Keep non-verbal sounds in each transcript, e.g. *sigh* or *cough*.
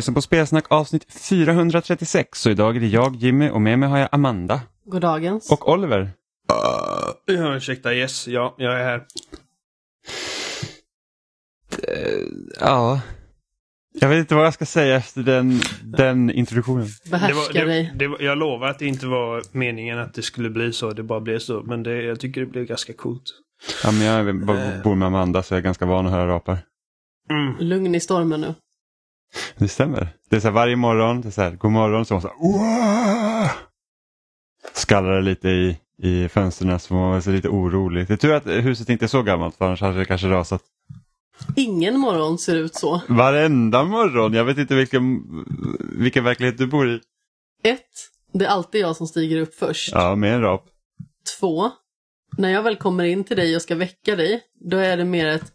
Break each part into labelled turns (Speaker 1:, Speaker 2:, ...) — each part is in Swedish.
Speaker 1: Lyssnar på Spelsnack avsnitt 436 och idag är det jag, Jimmy och med mig har jag Amanda.
Speaker 2: Goddagens.
Speaker 1: Och Oliver.
Speaker 3: Ja, ursäkta, yes, ja, jag är här.
Speaker 1: Uh, ja. Jag vet inte vad jag ska säga efter den, den introduktionen. *laughs*
Speaker 2: Behärska dig.
Speaker 3: jag lovar att det inte var meningen att det skulle bli så, det bara blev så. Men det, jag tycker det blev ganska coolt.
Speaker 1: Ja, men jag bor med Amanda så jag är ganska van att höra rapar.
Speaker 3: Mm.
Speaker 2: Lugn i stormen nu.
Speaker 1: Det stämmer. Det är så här varje morgon, det är så här, god morgon, så man så här, skallar det lite i, i fönstren så man är lite orolig. Det är tur att huset inte är så gammalt för annars hade det kanske rasat.
Speaker 2: Ingen morgon ser ut så.
Speaker 1: Varenda morgon, jag vet inte vilken, vilken verklighet du bor i.
Speaker 2: Ett, det är alltid jag som stiger upp först.
Speaker 1: Ja, med en rap.
Speaker 2: Två, när jag väl kommer in till dig och ska väcka dig, då är det mer ett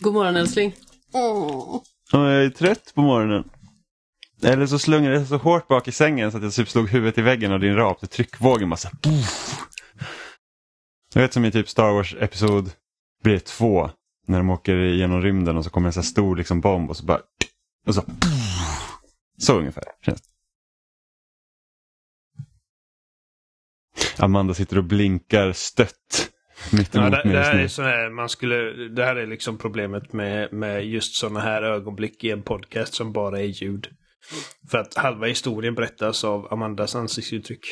Speaker 2: God morgon älskling. Åh.
Speaker 1: Och jag är trött på morgonen. Eller så slungade jag så hårt bak i sängen så att jag typ slog huvudet i väggen av din rap. Det tryckvågen så. Jag vet som i typ Star Wars episod blir två. när de åker genom rymden och så kommer en så här stor liksom bomb och så bara och så så ungefär känns det. Amanda sitter och blinkar stött
Speaker 3: Ja,
Speaker 1: emot
Speaker 3: det, det här är så här, man skulle, det här är liksom problemet med, med just sådana här ögonblick i en podcast som bara är ljud. För att halva historien berättas av Amandas ansiktsuttryck.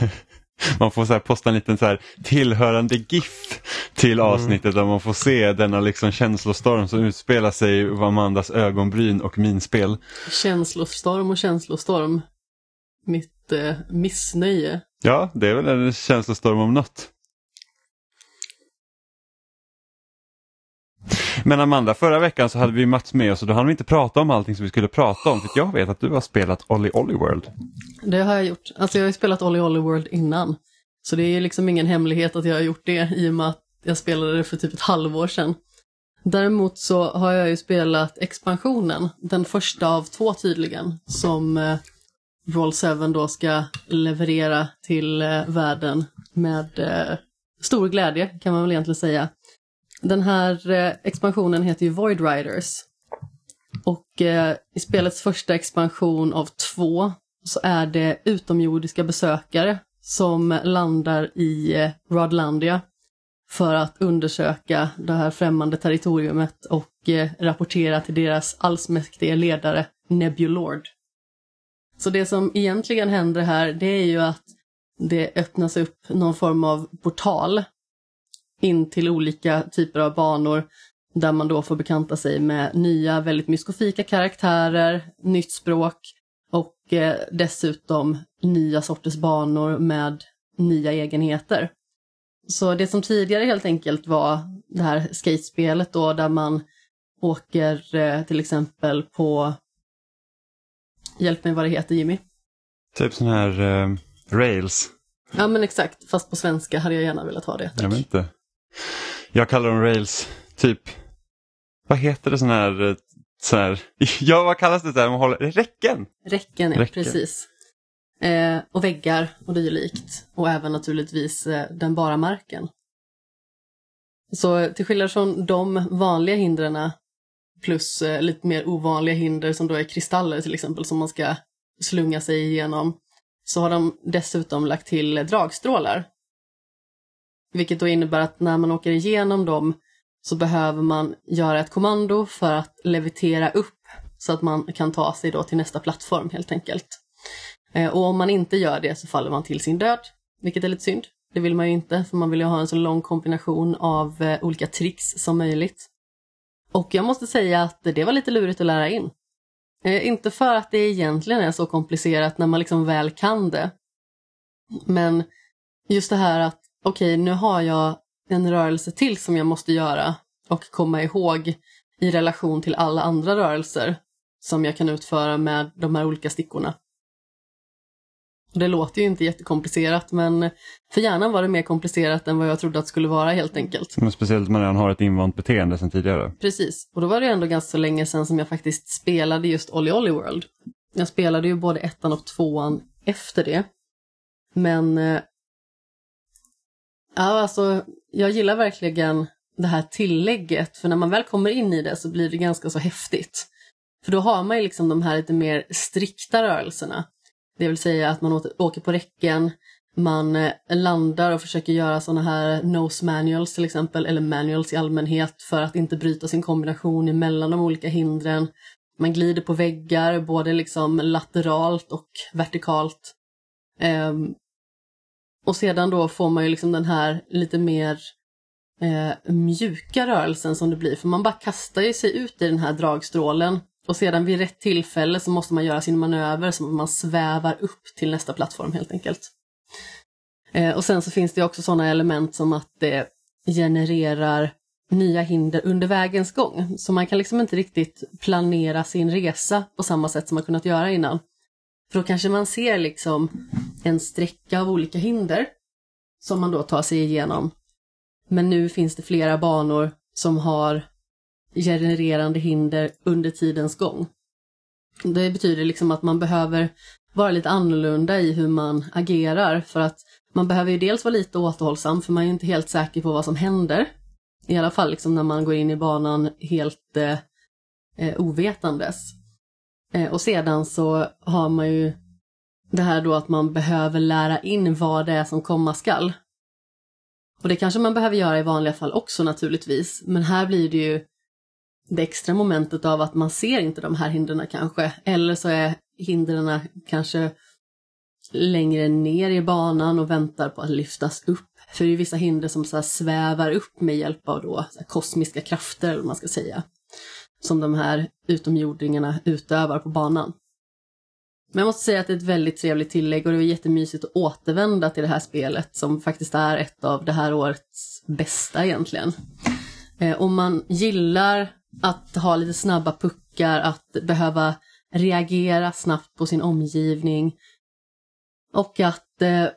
Speaker 3: *laughs*
Speaker 1: Man får så här posta en liten så här tillhörande GIF till
Speaker 3: Mm.
Speaker 1: avsnittet där man får se denna liksom känslostorm som utspelar sig i Amandas ögonbryn och minspel.
Speaker 2: Känslostorm och känslostorm. Mitt eh, missnöje.
Speaker 1: Ja, det är väl en känslostorm om något. Men Amanda, förra veckan så hade vi Mats med oss och då hann vi inte prata om allting som vi skulle prata om. För jag vet att du har spelat Olly Olly World.
Speaker 2: Det har jag gjort. Alltså jag har ju spelat Olly Olly World innan. Så det är ju liksom ingen hemlighet att jag har gjort det i och med att jag spelade det för typ ett halvår sedan. Däremot så har jag ju spelat expansionen, den första av två tydligen, som eh, Roll 7 då ska leverera till eh, världen med eh, stor glädje kan man väl egentligen säga. Den här eh, expansionen heter ju Void Riders. Och eh, i spelets första expansion av två så är det utomjordiska besökare som landar i eh, Rodlandia för att undersöka det här främmande territoriumet och eh, rapportera till deras allsmäktige ledare Nebulord. Så det som egentligen händer här det är ju att det öppnas upp någon form av portal in till olika typer av banor där man då får bekanta sig med nya väldigt myskofika karaktärer, nytt språk och eh, dessutom nya sorters banor med nya egenheter. Så det som tidigare helt enkelt var det här skatespelet då där man åker eh, till exempel på Hjälp mig vad det heter Jimmy.
Speaker 1: Typ sån här eh, rails.
Speaker 2: Ja men exakt, fast på svenska hade jag gärna velat ha det.
Speaker 1: Jag vet inte. Jag kallar dem rails. Typ. Vad heter det sån här. eh, Sån här *laughs* ja, vad kallas det där? Man håller, räcken!
Speaker 2: Räcken, ja,
Speaker 1: Räcken.
Speaker 2: precis. Eh, och väggar och dylikt. Och även naturligtvis eh, den bara marken. Så till skillnad från de vanliga hindren plus eh, lite mer ovanliga hinder som då är kristaller till exempel som man ska slunga sig igenom så har de dessutom lagt till dragstrålar. Vilket då innebär att när man åker igenom dem så behöver man göra ett kommando för att levitera upp så att man kan ta sig då till nästa plattform helt enkelt. Eh, och om man inte gör det så faller man till sin död, vilket är lite synd. Det vill man ju inte, för man vill ju ha en så lång kombination av eh, olika tricks som möjligt. Och jag måste säga att det var lite lurigt att lära in. Eh, inte för att det egentligen är så komplicerat när man liksom väl kan det. Men just det här att okej, nu har jag en rörelse till som jag måste göra och komma ihåg i relation till alla andra rörelser som jag kan utföra med de här olika stickorna. Det låter ju inte jättekomplicerat men för hjärnan var det mer komplicerat än vad jag trodde att det skulle vara helt enkelt.
Speaker 1: Men speciellt om man redan har ett invant beteende sedan tidigare.
Speaker 2: Precis, och då var det ändå ganska länge sedan som jag faktiskt spelade just Olly Olly World. Jag spelade ju både ettan och tvåan efter det. Men eh, ja, alltså jag gillar verkligen det här tillägget, för när man väl kommer in i det så blir det ganska så häftigt. För då har man ju liksom de här lite mer strikta rörelserna. Det vill säga att man åker på räcken, man eh, landar och försöker göra sådana här nose manuals till exempel, eller manuals i allmänhet för att inte bryta sin kombination mellan de olika hindren. Man glider på väggar, både liksom lateralt och vertikalt. Um, och sedan då får man ju liksom den här lite mer eh, mjuka rörelsen som det blir, för man bara kastar ju sig ut i den här dragstrålen och sedan vid rätt tillfälle så måste man göra sin manöver så man svävar upp till nästa plattform helt enkelt. Eh, och sen så finns det också sådana element som att det genererar nya hinder under vägens gång. Så man kan liksom inte riktigt planera sin resa på samma sätt som man kunnat göra innan. För då kanske man ser liksom en sträcka av olika hinder som man då tar sig igenom. Men nu finns det flera banor som har genererande hinder under tidens gång. Det betyder liksom att man behöver vara lite annorlunda i hur man agerar för att man behöver ju dels vara lite återhållsam för man är inte helt säker på vad som händer. I alla fall liksom när man går in i banan helt eh, eh, ovetandes. Eh, och sedan så har man ju det här då att man behöver lära in vad det är som komma skall. Och det kanske man behöver göra i vanliga fall också naturligtvis, men här blir det ju det extra momentet av att man ser inte de här hindren kanske, eller så är hindren kanske längre ner i banan och väntar på att lyftas upp. För det är vissa hinder som så svävar upp med hjälp av då kosmiska krafter, eller vad man ska säga, som de här utomjordingarna utövar på banan. Men jag måste säga att det är ett väldigt trevligt tillägg och det var jättemysigt att återvända till det här spelet som faktiskt är ett av det här årets bästa egentligen. Eh, om man gillar att ha lite snabba puckar, att behöva reagera snabbt på sin omgivning och att eh,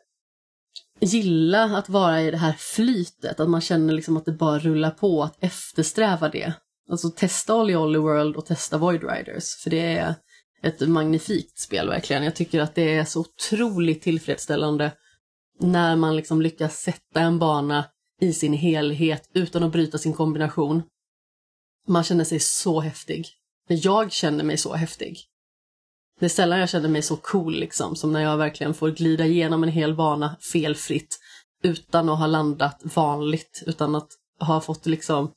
Speaker 2: gilla att vara i det här flytet, att man känner liksom att det bara rullar på, att eftersträva det. Alltså testa Olly Olly World och testa Void Riders, för det är ett magnifikt spel verkligen. Jag tycker att det är så otroligt tillfredsställande när man liksom lyckas sätta en bana i sin helhet utan att bryta sin kombination. Man känner sig så häftig. Jag känner mig så häftig. Det är sällan jag känner mig så cool liksom, som när jag verkligen får glida igenom en hel bana felfritt utan att ha landat vanligt, utan att ha fått liksom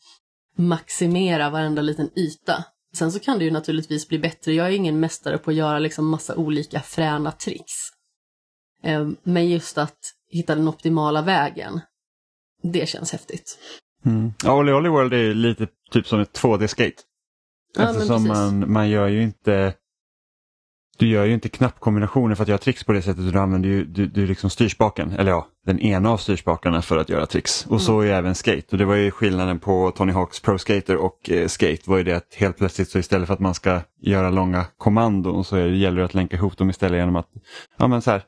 Speaker 2: maximera varenda liten yta. Sen så kan det ju naturligtvis bli bättre. Jag är ingen mästare på att göra liksom massa olika fräna tricks. Ehm, men just att hitta den optimala vägen, det känns häftigt.
Speaker 1: Mm. Ja, Olly Olly World är lite typ som ett 2D-skate. Ja, Eftersom man, man gör ju inte du gör ju inte knappkombinationer för att göra tricks på det sättet. Du använder ju du, du liksom styrspaken, eller ja, den ena av styrspakarna för att göra tricks. Och mm. så är även skate. Och det var ju skillnaden på Tony Hawks Pro Skater och eh, skate var ju det att helt plötsligt så istället för att man ska göra långa kommandon så det, gäller det att länka ihop dem istället genom att ja, men så här,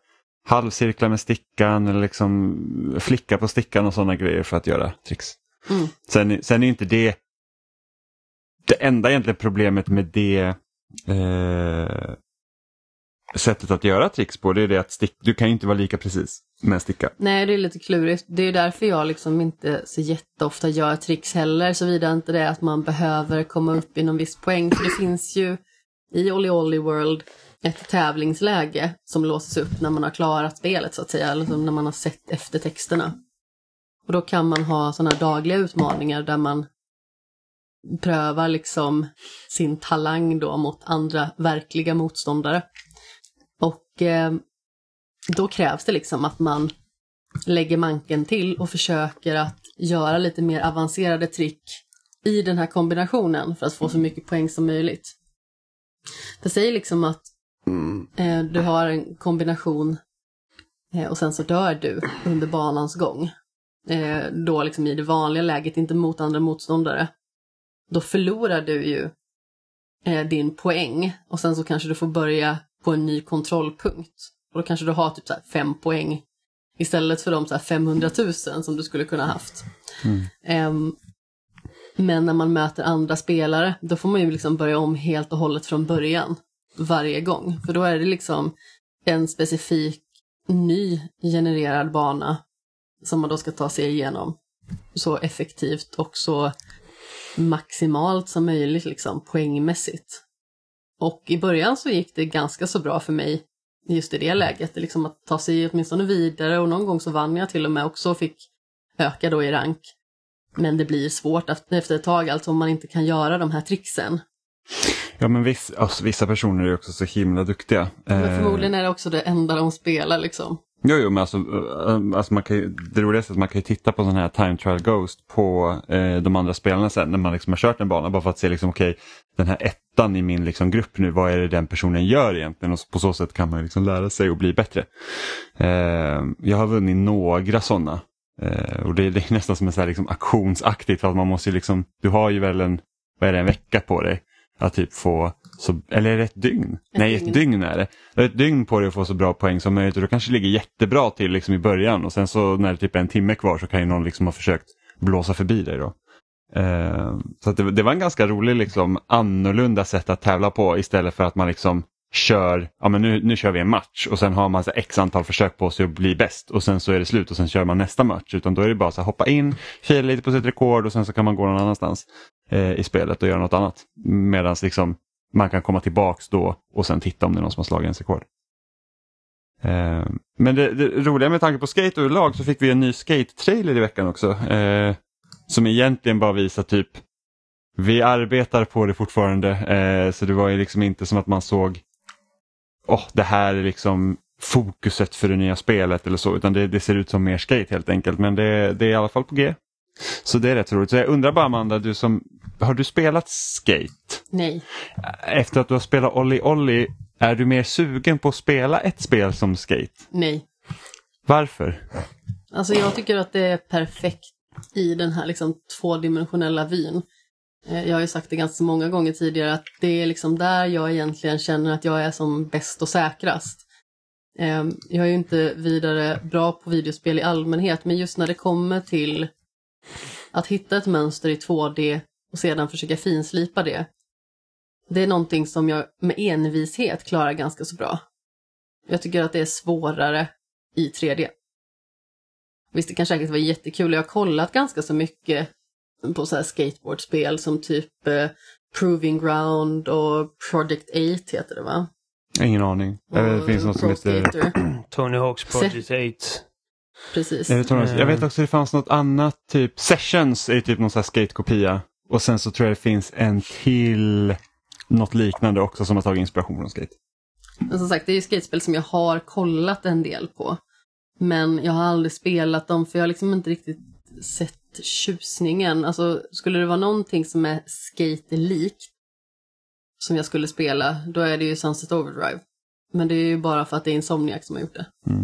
Speaker 1: halvcirkla med stickan eller liksom flicka på stickan och sådana grejer för att göra tricks. Mm. Sen, sen är inte det det enda egentligen problemet med det eh, sättet att göra tricks på det är det att stick, du kan ju inte vara lika precis med en sticka.
Speaker 2: Nej, det är lite klurigt. Det är därför jag liksom inte så jätteofta gör tricks heller, såvida inte det är att man behöver komma upp i någon viss poäng. För det finns ju i Olly Olly World ett tävlingsläge som låses upp när man har klarat spelet så att säga, eller när man har sett efter texterna. Och då kan man ha sådana dagliga utmaningar där man prövar liksom sin talang då mot andra verkliga motståndare. Eh, då krävs det liksom att man lägger manken till och försöker att göra lite mer avancerade trick i den här kombinationen för att få så mycket poäng som möjligt. Det säger liksom att eh, du har en kombination eh, och sen så dör du under banans gång. Eh, då liksom i det vanliga läget, inte mot andra motståndare. Då förlorar du ju eh, din poäng och sen så kanske du får börja på en ny kontrollpunkt. Och då kanske du har typ så fem poäng istället för de så 500 000 som du skulle kunna haft. Mm. Um, men när man möter andra spelare, då får man ju liksom börja om helt och hållet från början varje gång. För då är det liksom en specifik ny genererad bana som man då ska ta sig igenom så effektivt och så maximalt som möjligt liksom poängmässigt. Och i början så gick det ganska så bra för mig just i det läget, liksom att ta sig åtminstone vidare och någon gång så vann jag till och med också och fick öka då i rank. Men det blir svårt efter ett tag, alltså om man inte kan göra de här tricksen.
Speaker 1: Ja men viss, alltså, vissa personer är också så himla duktiga.
Speaker 2: Men
Speaker 1: Eh,
Speaker 2: förmodligen är det också det enda de spelar liksom.
Speaker 1: Jo, jo, men alltså, eh, alltså man kan ju, det roligaste är att man kan ju titta på sån här time trial ghost på eh, de andra spelarna sen när man liksom har kört en bana bara för att se liksom okej den här ettan i min liksom grupp nu, vad är det den personen gör egentligen och på så sätt kan man ju liksom lära sig och bli bättre. Eh, jag har vunnit några sådana eh, och det, det är nästan som en så här liksom aktionsaktigt för att man måste ju liksom, du har ju väl en, vad är det, en vecka på dig att typ få, så, eller är det ett dygn? Nej,
Speaker 2: dygn.
Speaker 1: ett dygn är det. Du har ett dygn på dig att få så bra poäng som möjligt och du kanske ligger jättebra till liksom i början och sen så när det typ är en timme kvar så kan ju någon liksom ha försökt blåsa förbi dig då. Eh, så att det, det var en ganska rolig liksom annorlunda sätt att tävla på istället för att man liksom kör, ja men nu, nu kör vi en match och sen har man så x antal försök på sig att bli bäst och sen så är det slut och sen kör man nästa match. Utan då är det bara så här, hoppa in, fila lite på sitt rekord och sen så kan man gå någon annanstans eh, i spelet och göra något annat. Medan liksom man kan komma tillbaks då och sen titta om det är någon som har slagit ens rekord. Eh, men det, det roliga med tanke på skate överlag så fick vi en ny skate-trailer i veckan också. Eh, som egentligen bara visar typ vi arbetar på det fortfarande eh, så det var ju liksom inte som att man såg oh, det här är liksom fokuset för det nya spelet eller så utan det, det ser ut som mer skate helt enkelt men det, det är i alla fall på G. Så det är rätt roligt. Så jag undrar bara Amanda, du som, har du spelat skate?
Speaker 2: Nej.
Speaker 1: Efter att du har spelat Olli Olli, är du mer sugen på att spela ett spel som skate?
Speaker 2: Nej.
Speaker 1: Varför?
Speaker 2: Alltså jag tycker att det är perfekt i den här liksom tvådimensionella vyn. Eh, Jag har ju sagt det ganska många gånger tidigare att det är liksom där jag egentligen känner att jag är som bäst och säkrast. Eh, Jag är ju inte vidare bra på videospel i allmänhet men just när det kommer till att hitta ett mönster i 2D och sedan försöka finslipa det. Det är någonting som jag med envishet klarar ganska så bra. Jag tycker att det är svårare i 3D. Visst, det kan säkert vara jättekul. Jag har kollat ganska så mycket på så här skateboardspel som typ eh, Proving Ground och Project 8 heter det va?
Speaker 1: Ingen aning. Jag vet, det finns något som heter... *clears throat*
Speaker 3: Tony Hawks Project 8.
Speaker 2: Precis.
Speaker 1: Jag vet, jag vet också det fanns något annat, typ Sessions är typ någon sån här skate-kopia. Och sen så tror jag det finns en till, något liknande också som har tagit inspiration från skate.
Speaker 2: Men som sagt, det är ju skatespel som jag har kollat en del på. Men jag har aldrig spelat dem för jag har liksom inte riktigt sett tjusningen. Alltså, skulle det vara någonting som är skate-likt som jag skulle spela, då är det ju Sunset Overdrive. Men det är ju bara för att det är Insomniac som har gjort det.
Speaker 1: Eh,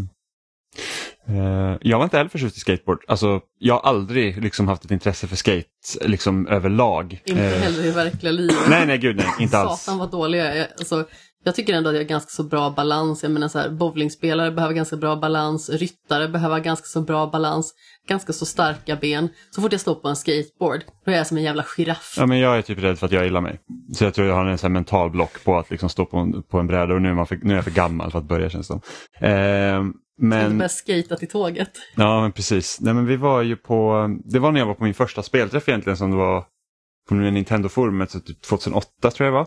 Speaker 1: jag var inte heller förtjust i skateboard. Alltså, jag har aldrig liksom haft ett intresse för skate liksom överlag.
Speaker 2: Inte
Speaker 1: Eh,
Speaker 2: heller i verkliga livet.
Speaker 1: Nej, nej, gud nej, inte alls.
Speaker 2: Satan vad dålig jag är. Alltså, jag tycker ändå att jag har ganska så bra balans. Jag menar så här, bowlingspelare behöver ganska bra balans, ryttare behöver ganska så bra balans, ganska så starka ben. Så fort jag står på en skateboard, då är jag som en jävla giraff.
Speaker 1: Ja, men jag är typ rädd för att jag gillar mig. Så jag tror jag har en sån mental block på att liksom stå på en, på en bräda och nu är, man för, nu är jag för gammal för att börja känns det som. Eh, Men,
Speaker 2: börjar skata till tåget.
Speaker 1: ja, men precis. Nej, men vi var ju på, det var när jag var på min första spelträff egentligen som det var på Nintendo-forumet, så typ 2008 tror jag det var.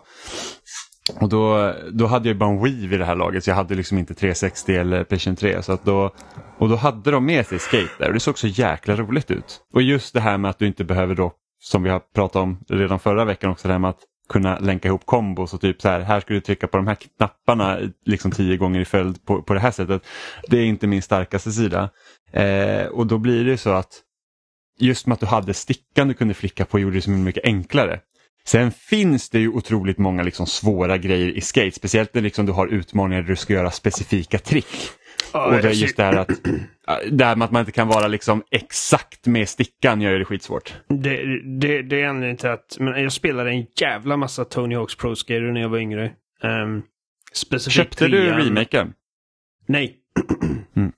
Speaker 1: Och då, då hade jag bara en Wii vid det här laget så jag hade liksom inte 360 eller Playstation 3. Så att då, och då hade de med sig skate där och det såg så jäkla roligt ut. Och just det här med att du inte behöver då, som vi har pratat om redan förra veckan också, det här med att kunna länka ihop kombos och typ så här, här ska du trycka på de här knapparna liksom tio gånger i följd på, på det här sättet. Det är inte min starkaste sida. Eh, och då blir det så att just med att du hade stickan du kunde flicka på gjorde det så mycket enklare. Sen finns det ju otroligt många liksom svåra grejer i skate, speciellt när liksom du har utmaningar där du ska göra specifika trick och det är just det här att, *clears throat* det här med att man inte kan vara liksom exakt med stickan gör det skitsvårt.
Speaker 3: Det, det, det är anledningen till att men jag spelade en jävla massa Tony Hawks Pro Skater när jag var yngre. Um, specifikt
Speaker 1: Köpte du
Speaker 3: trean.
Speaker 1: remaken?
Speaker 3: Nej. *clears throat*
Speaker 1: Mm.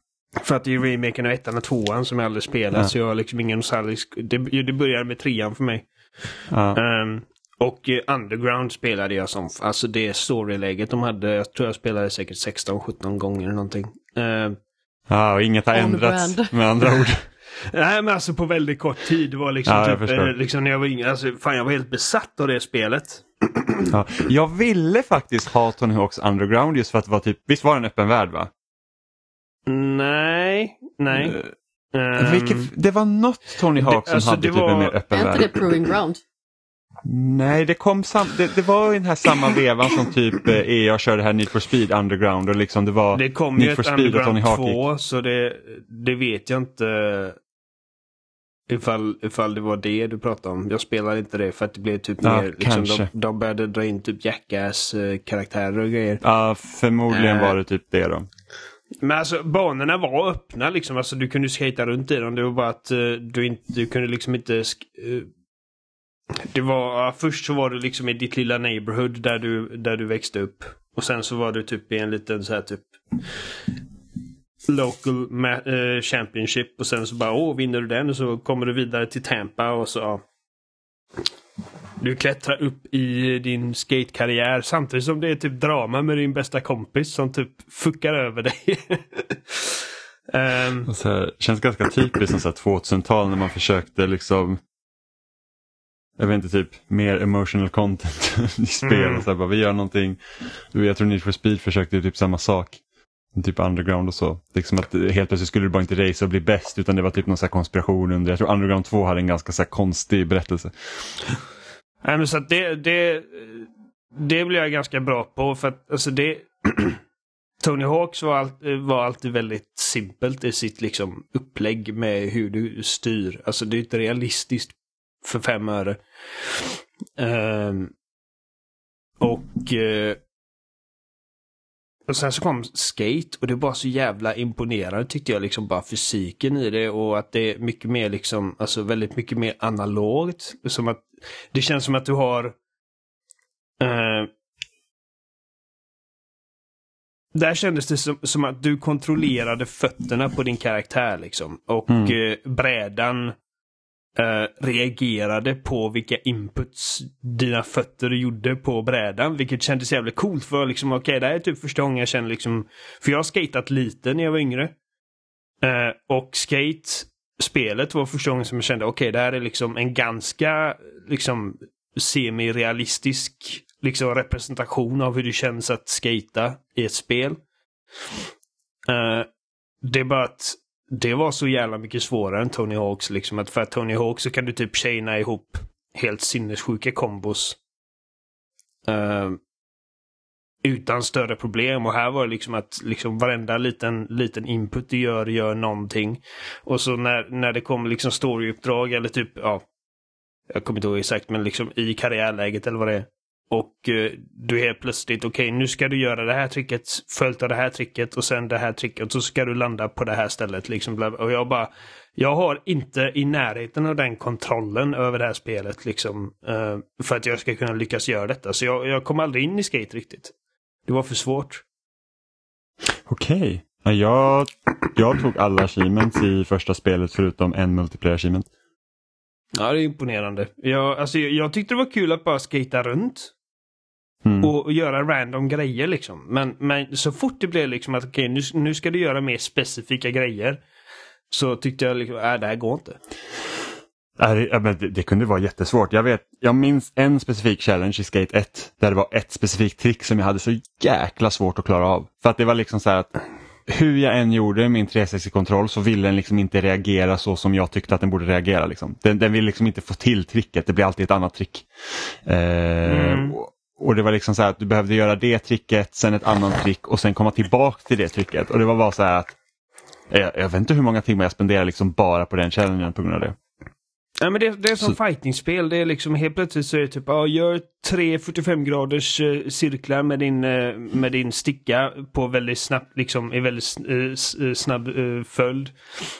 Speaker 3: För att det är remaken av ettan och tvåan som jag aldrig spelat.
Speaker 1: Ja.
Speaker 3: Så jag har liksom ingen nostalgisk... Det, det började med trean för mig.
Speaker 1: Ja.
Speaker 3: Ehm, och eh, Underground spelade jag som... Alltså det storyläget de hade. Jag tror jag spelade säkert 16-17 gånger eller någonting. Ehm,
Speaker 1: ja, och inget har ändrats
Speaker 2: brand.
Speaker 1: med andra *laughs* ord.
Speaker 3: Nej men alltså på väldigt kort tid. Det var liksom
Speaker 1: Ja, jag
Speaker 3: typ,
Speaker 1: förstår.
Speaker 3: eh, liksom när jag var yngre. Alltså fan jag var helt besatt av det spelet.
Speaker 1: Ja, jag ville faktiskt ha Tony Hawks Underground just för att det var typ, visst var det en öppen värld va?
Speaker 3: Nej, nej.
Speaker 1: Uh,
Speaker 3: um,
Speaker 1: vilket, det var något Tony Hawk som
Speaker 3: alltså,
Speaker 1: hade
Speaker 3: det
Speaker 1: typ
Speaker 3: var-
Speaker 1: en mer öppen
Speaker 2: Är inte
Speaker 1: värld.
Speaker 2: det Proving Ground?
Speaker 1: Nej, det kom sam, det, det var i den här samma *coughs* vevan som typ eh, EA körde här Need for Speed Underground och liksom det var
Speaker 3: det kom
Speaker 1: Need
Speaker 3: ju
Speaker 1: for
Speaker 3: ett
Speaker 1: Speed och Tony
Speaker 3: Underground
Speaker 1: Hawk
Speaker 3: 2
Speaker 1: gick.
Speaker 3: så det, det vet jag inte ifall, ifall det var det du pratade om. Jag spelade inte det för att det blev typ
Speaker 1: Ja,
Speaker 3: mer, liksom,
Speaker 1: kanske.
Speaker 3: de, de började dra in typ Jackass-karaktärer och grejer.
Speaker 1: Ja, förmodligen
Speaker 3: Eh.
Speaker 1: var det typ det då.
Speaker 3: Men alltså banorna var öppna liksom. Alltså du kunde skata runt i dem. Det var bara att eh, du, inte, du kunde liksom inte... sk- eh, det var, först så var du liksom i ditt lilla neighborhood där du, där du växte upp. Och sen så var du typ i en liten så här typ local äh, championship och sen så bara åh vinner du den så kommer du vidare till Tampa och så ja. Du klättrar upp i din skatekarriär samtidigt som det är typ drama med din bästa kompis som typ fuckar över dig. um, *laughs* ehm.
Speaker 1: Och så här, känns ganska typiskt som 2000-tal när man försökte liksom jag vet inte, typ mer emotional content *laughs* i spel.
Speaker 3: Mm.
Speaker 1: Och så här, bara, vi gör någonting. Jag tror Need for Speed försökte typ samma sak. Typ underground och så. Liksom att helt plötsligt skulle du bara inte race och bli bäst utan det var typ någon så här konspiration under. Jag tror underground 2 hade en ganska så konstig berättelse.
Speaker 3: Nej, men så det, det, det blir jag ganska bra på för att alltså det *clears throat* Tony Hawks var, all, var alltid väldigt simpelt i sitt liksom upplägg med hur du styr. Alltså det är inte realistiskt för fem öre. Ehm, och, eh, och sen så kom Skate och det var så jävla imponerande tyckte jag liksom bara fysiken i det och att det är mycket mer liksom, alltså väldigt mycket mer analogt. Som att, det känns som att du har eh, där kändes det som, som att du kontrollerade fötterna på din karaktär liksom. Och
Speaker 1: Mm.
Speaker 3: eh, brädan eh, reagerade på vilka inputs dina fötter gjorde på brädan. Vilket kändes jävligt coolt för liksom, okej det här är typ första gången jag känner liksom, för jag har skatat lite när jag var yngre. Eh, och skate spelet var första gången som jag kände, okej det här är liksom en ganska liksom semi-realistisk liksom representation av hur det känns att skata i ett spel. Uh, det är bara att det var så jävla mycket svårare än Tony Hawks. Liksom att för att Tony Hawk så kan du typ chaina ihop helt sinnessjuka kombos. Uh, utan större problem. Och här var det liksom att liksom varenda liten, liten input du gör, gör någonting. Och så när, när det kommer liksom storyuppdrag eller typ, ja, jag kommer inte ihåg exakt, men liksom i karriärläget eller vad det är. Och eh, du är helt plötsligt, okej nu ska du göra det här tricket följt av det här tricket och sen det här tricket så ska du landa på det här stället. Liksom, och jag bara, jag har inte i närheten av den kontrollen över det här spelet liksom. eh, för att jag ska kunna lyckas göra detta. Så jag, jag kom aldrig in i skate riktigt. Det var för svårt.
Speaker 1: Okej. Ja, jag, jag tog alla achievements i första spelet förutom en multiplayer achievement.
Speaker 3: Ja, det är imponerande. Jag, alltså, jag, jag tyckte det var kul att bara skata runt.
Speaker 1: Mm.
Speaker 3: och, göra random grejer liksom. Men, men så fort det blev liksom att okej nu, nu ska du göra mer specifika grejer. Så tyckte jag liksom, äh, det här går inte.
Speaker 1: Det, men det, det kunde vara jättesvårt. Jag, vet, jag minns en specifik challenge i Skate 1 där det var ett specifikt trick som jag hade så jäkla svårt att klara av. För att det var liksom så här att hur jag än gjorde min 360-kontroll så ville den liksom inte reagera så som jag tyckte att den borde reagera. Liksom. Den, den vill liksom inte få till tricket, det blir alltid ett annat trick. Eh,
Speaker 3: Mm.
Speaker 1: och, och det var liksom så här att du behövde göra det tricket, sen ett annat trick och sen komma tillbaka till det tricket. Och det var bara så här att jag, jag vet inte hur många timmar jag spenderade liksom bara på den challengen på grund av det.
Speaker 3: Ja, men det, det är som
Speaker 1: Så-
Speaker 3: fightingspel. Det är liksom helt plötsligt så är det typ, ja, gör tre 45 graders eh, cirklar med din, eh, med din sticka på väldigt snabbt, liksom i väldigt eh, eh, snabb eh, följd.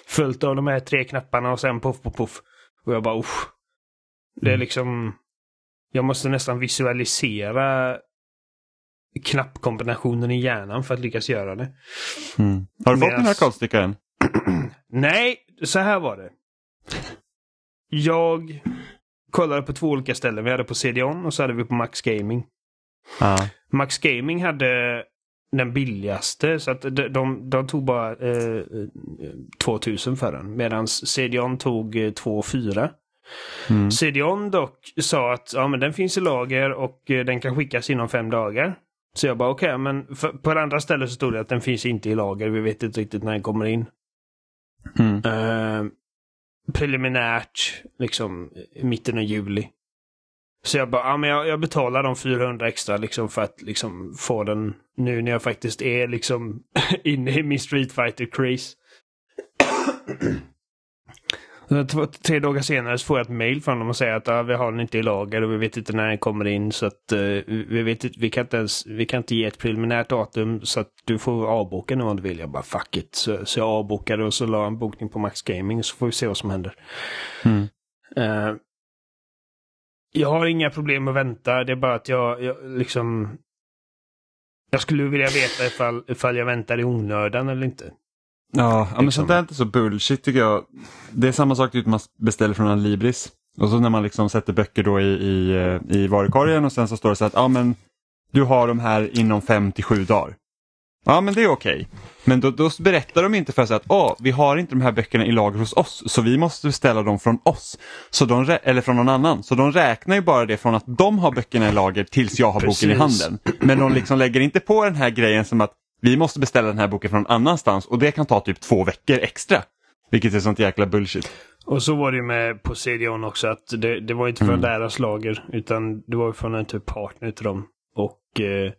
Speaker 3: Följt av de här tre knapparna och sen puff, puff, puff. Och jag bara, usch. Det är
Speaker 1: Mm.
Speaker 3: liksom, jag måste nästan visualisera knappkombinationen i hjärnan för att lyckas göra det.
Speaker 1: Mm. Har du fått den här kodstickaren? *clears throat*
Speaker 3: Nej, så här var det. Jag kollade på två olika ställen. Vi hade på CD-ON och så hade vi på Max Gaming.
Speaker 1: Ja.
Speaker 3: Max Gaming hade den billigaste så att de, de, de tog bara eh, eh, 2000 för den. Medan CD-ON tog eh, 2 4.
Speaker 1: Mm.
Speaker 3: CDON dock sa att ja, men den finns i lager och eh, den kan skickas inom fem dagar. Så jag bara okej, okay, men för, på det andra stället så stod det att den finns inte i lager. Vi vet inte riktigt när den kommer in.
Speaker 1: Mm.
Speaker 3: Eh, preliminärt liksom mitten av juli. Så jag bara, ja men jag, jag betalar de 400 extra liksom för att liksom få den nu när jag faktiskt är liksom *laughs* inne i min Street fighter craze. Tre dagar senare så får jag ett mail från dem och säger att ah, vi har den inte i lager och vi vet inte när den kommer in så att uh, vi, vet vi, kan inte ens, vi kan inte ge ett preliminärt datum så att du får avboka nu om du vill. Jag bara fuck it. Så, så jag avbokade och så la en bokning på Max Gaming så får vi se vad som händer.
Speaker 1: Mm.
Speaker 3: Uh, jag har inga problem att vänta. Det är bara att jag, jag liksom... Jag skulle vilja veta ifall, ifall jag väntar i onödan eller inte.
Speaker 1: Ja, ja men
Speaker 3: Liksom.
Speaker 1: sånt där är inte så bullshit tycker jag. Det är samma sak typ man beställer från en Libris. Och så när man liksom sätter böcker då i, i, eh, i varukorgen och sen så står det så att ja, men du har de här inom fem till sju dagar. Ja men det är okej. Men då, då berättar de inte för sig att Åh, vi har inte de här böckerna i lager hos oss så vi måste beställa dem från oss. Så de, eller från någon annan. Så de räknar ju bara det från att de har böckerna i lager tills jag har boken i
Speaker 3: Precis.
Speaker 1: handen. Men de liksom lägger inte på den här grejen som att vi måste beställa den här boken från annanstans och det kan ta typ två veckor extra. Vilket är sånt jäkla bullshit.
Speaker 3: Och så var det ju med på CDON också att det, det var inte från
Speaker 1: Mm.
Speaker 3: deras lager utan det var från en typ partner till dem. Och eh,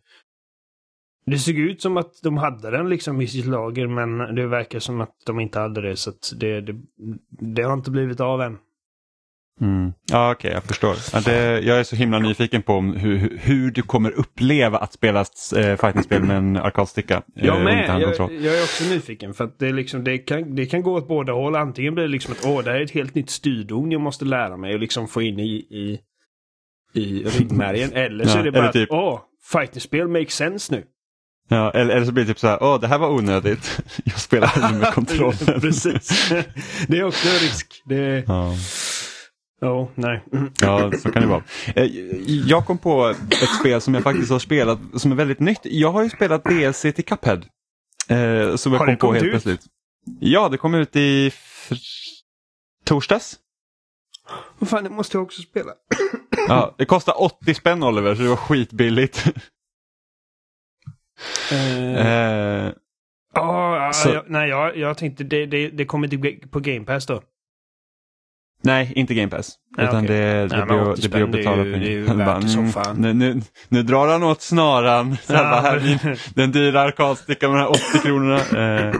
Speaker 3: det såg ut som att de hade den liksom i sitt lager men det verkar som att de inte hade det så att det, det, det har inte blivit av än.
Speaker 1: Mm. Ja okej, jag förstår. Ja, det, jag är så himla nyfiken på hur, hur- du kommer uppleva att spela äh, fightingspel med en arkadsticka. eh,
Speaker 3: Jag med. Jag, jag är också nyfiken. För att det, liksom, det, kan, det kan gå åt båda håll. Antingen blir det liksom att åh, det här är ett helt nytt styrdon jag måste lära mig och liksom få in i, i, i ryggmärgen. *laughs* Eller så
Speaker 1: Ja,
Speaker 3: är det bara
Speaker 1: typ-
Speaker 3: att åh, fightingspel makes sense nu.
Speaker 1: Ja, eller, eller så blir det typ så här, åh det här var onödigt. *laughs* Jag spelar *laughs* hellre med kontrollen.
Speaker 3: Precis. Det är också en risk. Det.
Speaker 1: Ja.
Speaker 3: Ja, nej.
Speaker 1: Ja, så kan det vara. Eh, Jag kom på ett spel som jag faktiskt har spelat som är väldigt nytt. Jag har ju spelat DLC till Cuphead. Eh, som jag
Speaker 3: Har
Speaker 1: kom på helt
Speaker 3: ut?
Speaker 1: plötsligt. Ja, det kom ut i torsdags.
Speaker 3: Vad fan, det måste jag också spela. *clears throat*
Speaker 1: Ja, det kostar 80 spänn Oliver, så det var skitbilligt.
Speaker 3: Eh,
Speaker 1: Eh,
Speaker 3: ja,
Speaker 1: så-
Speaker 3: jag, nej, jag, jag tänkte det, det, det kommer till, på Game Pass då.
Speaker 1: Nej, inte Game Pass.
Speaker 3: Nej,
Speaker 1: utan det, det,
Speaker 3: Nej, men
Speaker 1: blir,
Speaker 3: 80
Speaker 1: det blir att
Speaker 3: det är
Speaker 1: betala
Speaker 3: ju-
Speaker 1: pengar.
Speaker 3: det är ju
Speaker 1: bara,
Speaker 3: det
Speaker 1: mm,
Speaker 3: fan.
Speaker 1: Nu, nu, nu drar han åt snaran. Så jag bara, här, den dyra arkadstickan med de här 80 kronorna. *laughs* Eh,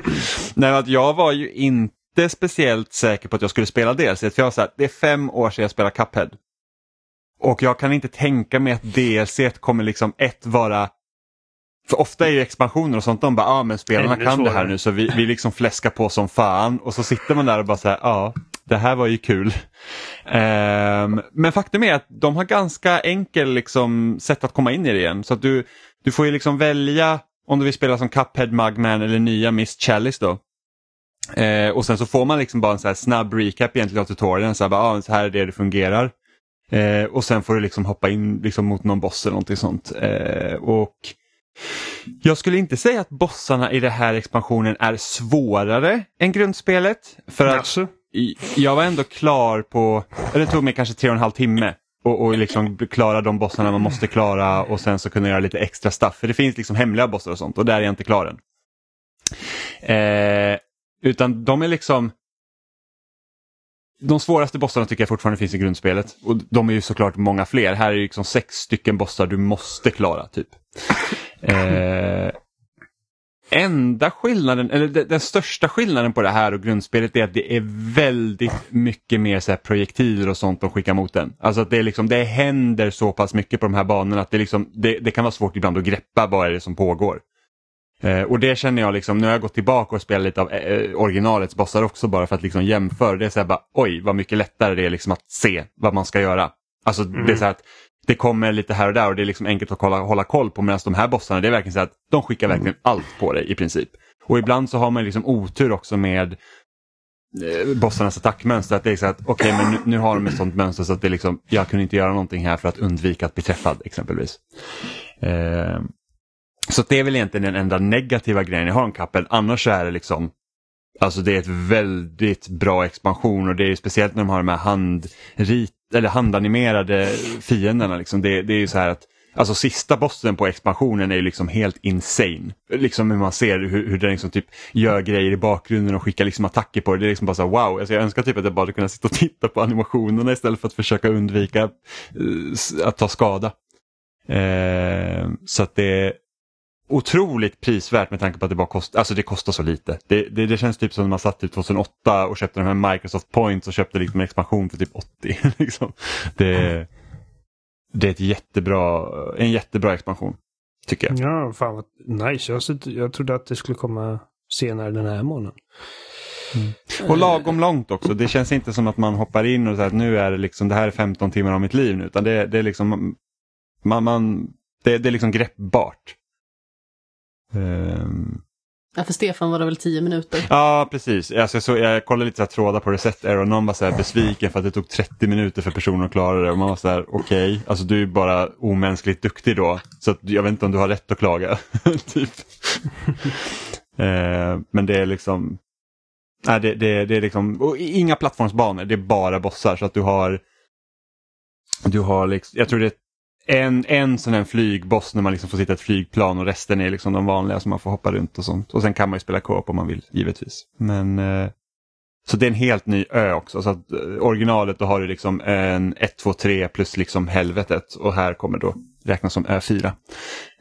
Speaker 1: nej, att jag var ju inte speciellt säker på att jag skulle spela DLC. För jag var så här, det är fem år sedan jag spelade Cuphead. Och jag kan inte tänka mig att DLC kommer liksom ett vara för ofta är ju expansioner och sånt, de bara, ja ah, men spelarna
Speaker 3: Ännu
Speaker 1: kan det här
Speaker 3: svårare.
Speaker 1: nu så vi, vi liksom fläskar på som fan och så sitter man där och bara så här, ja, det här var ju kul. Ehm, men faktum är att de har ganska enkel liksom, sätt att komma in i det igen. Så att du, du får ju liksom välja om du vill spela som Cuphead, Mugman eller nya Miss Chalice då. Eh, och sen så får man liksom bara en så här snabb recap egentligen av tutorialen. Så här, bara, ah, så här är det det fungerar. Eh, och sen får du liksom hoppa in liksom mot någon boss eller någonting sånt. Eh, och jag skulle inte säga att bossarna i den här expansionen är svårare än grundspelet. För att
Speaker 3: Alltså,
Speaker 1: jag var ändå klar på, det tog mig kanske tre och en halv timme. Och, och liksom klara de bossarna man måste klara och sen så kunna göra lite extra stuff. För det finns liksom hemliga bossar och sånt och där är jag inte klar än. Eh, utan de är liksom de svåraste bossarna tycker jag fortfarande finns i grundspelet. Och de är ju såklart många fler. Här är det liksom sex stycken bossar du måste klara typ. Eh, enda skillnaden, eller den största skillnaden på det här och grundspelet är att det är väldigt mycket mer så här projektiler och sånt de skickar mot den. Alltså att det, är liksom, det händer så pass mycket på de här banorna att det, liksom, det, det kan vara svårt ibland att greppa vad är det som pågår. Eh, och det känner jag liksom, nu har jag gått tillbaka och spelat lite av eh, eh originalets bossar också bara för att liksom jämföra. Det är så här bara, oj vad mycket lättare det är liksom att se vad man ska göra. Alltså det är så här att det kommer lite här och där och det är liksom enkelt att hålla, hålla koll på medan de här bossarna det är verkligen så att de skickar verkligen allt på dig i princip. Och ibland så har man liksom otur också med eh, bossarnas attackmönster. Att det är så att okej men nu, nu har de ett sånt mönster så att det är liksom, jag kunde inte göra någonting här för att undvika att bli träffad exempelvis. Eh, så det är väl egentligen den enda negativa grejen jag har om Cuphead. Annars så är det liksom Alltså det är ett väldigt bra expansion och det är speciellt när de har de här handrit, eller handanimerade fienderna. Liksom. Det, det är ju så här att Alltså sista bossen på expansionen är ju liksom helt insane. Liksom hur man ser hur, hur den liksom typ gör grejer i bakgrunden och skickar liksom attacker på det. Det är liksom bara så här, wow. Alltså jag önskar typ att jag bara kunde sitta och titta på animationerna istället för att försöka undvika uh, att ta skada. Uh, så att det otroligt prisvärt med tanke på att det bara kostar, alltså det kostar så lite. Det, det, det känns typ som när man satt typ 2008 och köpte de här Microsoft Points och köpte liksom en expansion för typ 80. *laughs* liksom. det, det är ett jättebra, en jättebra expansion. Tycker jag.
Speaker 3: Ja, fan vad nice. Jag, jag trodde att det skulle komma senare den här månaden.
Speaker 1: Mm. Och lagom långt också. Det känns inte som att man hoppar in och säger att nu är det liksom, det här är 15 timmar av mitt liv nu. Utan det, det är liksom, man, man, det, det är liksom greppbart.
Speaker 2: Um... Ja, för Stefan var det väl tio minuter?
Speaker 1: Ja, precis. Alltså, jag, så, jag kollade lite så här, trådar på Reset Error och någon var så här besviken för att det tog 30 minuter för personen att klara det. Och man var så här, okej, okay. alltså du är bara omänskligt duktig då. Så att, jag vet inte om du har rätt att klaga. *laughs* typ. eh, men det är liksom, nej, det, det, det är liksom, inga plattformsbanor, det är bara bossar. Så att du har, du har liksom, jag tror det är en, en sån här flygboss när man liksom får sitta i ett flygplan och resten är liksom de vanliga som man får hoppa runt och sånt. Och sen kan man ju spela co-op om man vill givetvis. Men eh, Så det är en helt ny ö också. Så att, eh, originalet då har du liksom en 1, 2, 3 plus liksom helvetet och här kommer då räknas som ö 4.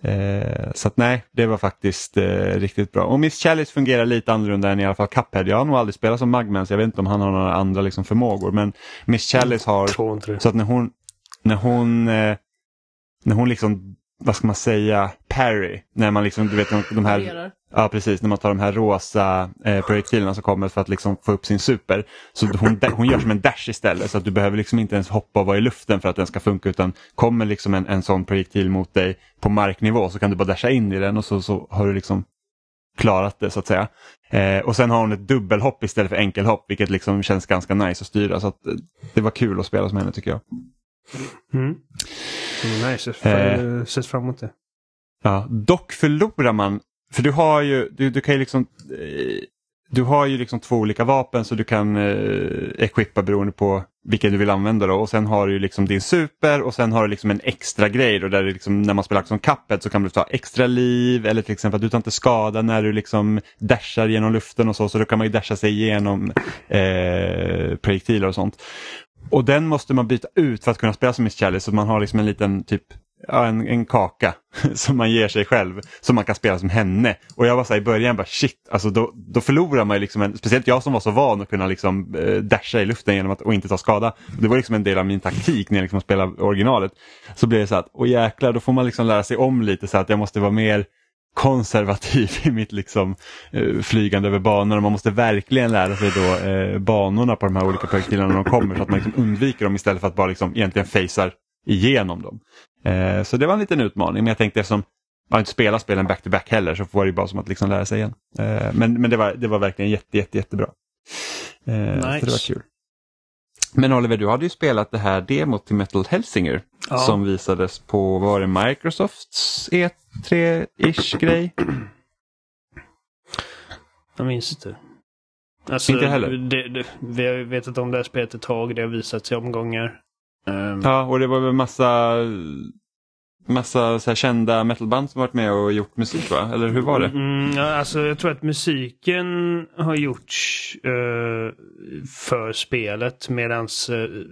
Speaker 1: Eh, så att nej, det var faktiskt eh, riktigt bra. Och Miss Chalice fungerar lite annorlunda än i alla fall Cuphead. Jag har nog aldrig spelat som Magman så jag vet inte om han har några andra liksom förmågor. Men Miss Chalice har, så att när hon, när hon eh, när hon liksom, vad ska man säga, parry. När man liksom, du vet de här, ja precis, när man tar de här rosa eh, projektilerna som kommer för att liksom få upp sin super. Så hon, hon gör som en dash istället så att du behöver liksom inte ens hoppa och vara i luften för att den ska funka utan kommer liksom en, en sån projektil mot dig på marknivå så kan du bara dasha in i den och så, så har du liksom klarat det så att säga. Eh, och sen har hon ett dubbelhopp istället för enkelhopp vilket liksom känns ganska nice att styra. Så att, eh, det var kul att spela som henne tycker jag.
Speaker 3: Mm. Nej, ses, eh, ses fram emot det.
Speaker 1: Ja, dock förlorar man, för du har ju, du, du kan ju liksom eh, du har ju liksom två olika vapen så du kan eh, equippa beroende på vilken du vill använda då. Och sen har du liksom din super och sen har du liksom en extra grej då där liksom, när man spelar som kappet så kan du ta extra liv eller till exempel att du tar inte skada när du liksom dashar genom luften och så. Så då kan man ju dasha sig igenom eh, projektiler och sånt. Och den måste man byta ut för att kunna spela som Miss Chalice så man har liksom en liten typ ja, en, en kaka *laughs* som man ger sig själv som man kan spela som henne. Och jag var så här, i början bara shit, alltså då, då förlorar man liksom en, speciellt jag som var så van att kunna liksom eh, dasha i luften genom att och inte ta skada. Det var liksom en del av min taktik när jag liksom spelade originalet. Så blev det så att, åh jäklar, då får man liksom lära sig om lite så att jag måste vara mer konservativ *laughs* i mitt liksom, eh, flygande över banorna. Man måste verkligen lära sig då, eh, banorna på de här olika projektilerna när de kommer så att man liksom undviker dem istället för att bara liksom, egentligen facear igenom dem. Eh, så det var en liten utmaning men jag tänkte eftersom man inte spelar spelen back-to-back heller så var det bara som att liksom lära sig igen. Eh, men men det, var, det var verkligen jätte, jätte, jättebra. Eh, nice. Så det var kul. Men Oliver, du hade ju spelat det här demot till Metal Helsinger ja. som visades på, var det Microsofts E3-ish grej?
Speaker 3: Jag minns inte. Alltså,
Speaker 1: inte heller?
Speaker 3: Det, det, vi har vetat om det här spelet ett tag, det har visats i omgångar.
Speaker 1: Um... Ja, och det var väl massa massa så här kända metalband som varit med och gjort musik va? Eller hur var det?
Speaker 3: Mm, alltså, jag tror att musiken har gjorts uh, för spelet medan uh,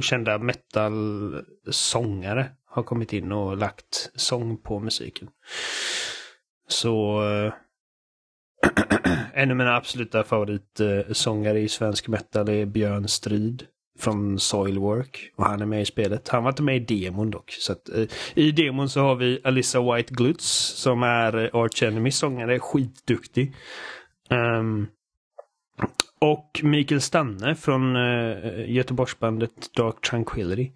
Speaker 3: kända metal-sångare har kommit in och lagt sång på musiken. Så eh, *clears throat* en av mina absoluta favoritsångare i svensk metal är Björn Strid från Soilwork och han är med i spelet. Han var inte med i demon dock. Så att, eh, I demon så har vi Alissa White Glutz som är eh, Arch Enemy sångare, skitduktig. Um, och Mikael Stanne från eh, Göteborgsbandet Dark Tranquility.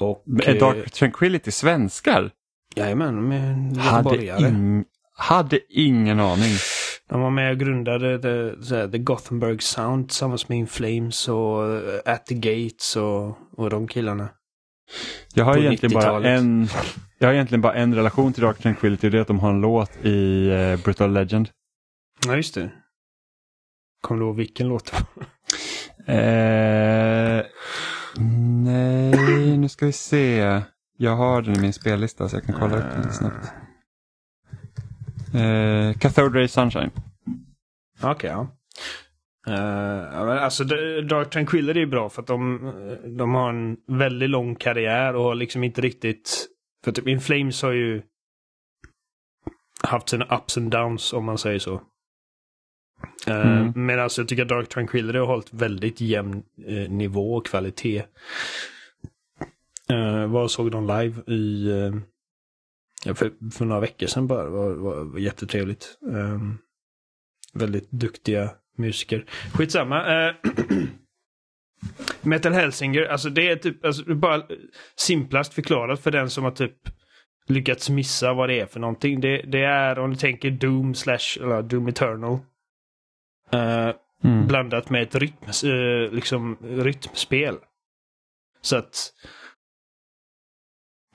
Speaker 1: Och, är Dark eh, Tranquility svenskar?
Speaker 3: Jajamän, med.
Speaker 1: Hade, hade ingen aning.
Speaker 3: De var med och grundade The, the Gothenburg Sound tillsammans med In Flames och uh, At the Gates och, och de killarna.
Speaker 1: Jag har, egentligen bara en, jag har egentligen bara en relation till Dark Tranquility. Det är att de har en låt i uh, Brutal Legend.
Speaker 3: Ja, just det. Kommer du ihåg vilken låt?
Speaker 1: Eh, nej, nu ska vi se. Jag har den i min spellista så jag kan kolla upp den lite snabbt. Eh, Cathode Ray Sunshine.
Speaker 3: Okej, okay, ja. Uh, alltså Dark Tranquillity är bra för att de, de har en väldigt lång karriär och har liksom inte riktigt... För typ In Flames har ju haft sina ups and downs om man säger så. Uh, mm. Men alltså jag tycker att Dark Tranquillity har hållit väldigt jämn uh, nivå och kvalitet. Uh, vad såg de live i... Uh, för, för några veckor sedan bara. Det var, var, var jättetrevligt. Um, väldigt duktiga musiker. Skitsamma. Uh, *clears throat* Metal Helsinger, alltså det är typ, alltså, bara simplast förklarat för den som har typ lyckats missa vad det är för någonting. Det, det är om du tänker Doom slash, eller Doom Eternal. Uh, mm. Blandat med ett rytm, uh, liksom, rytmspel. Så att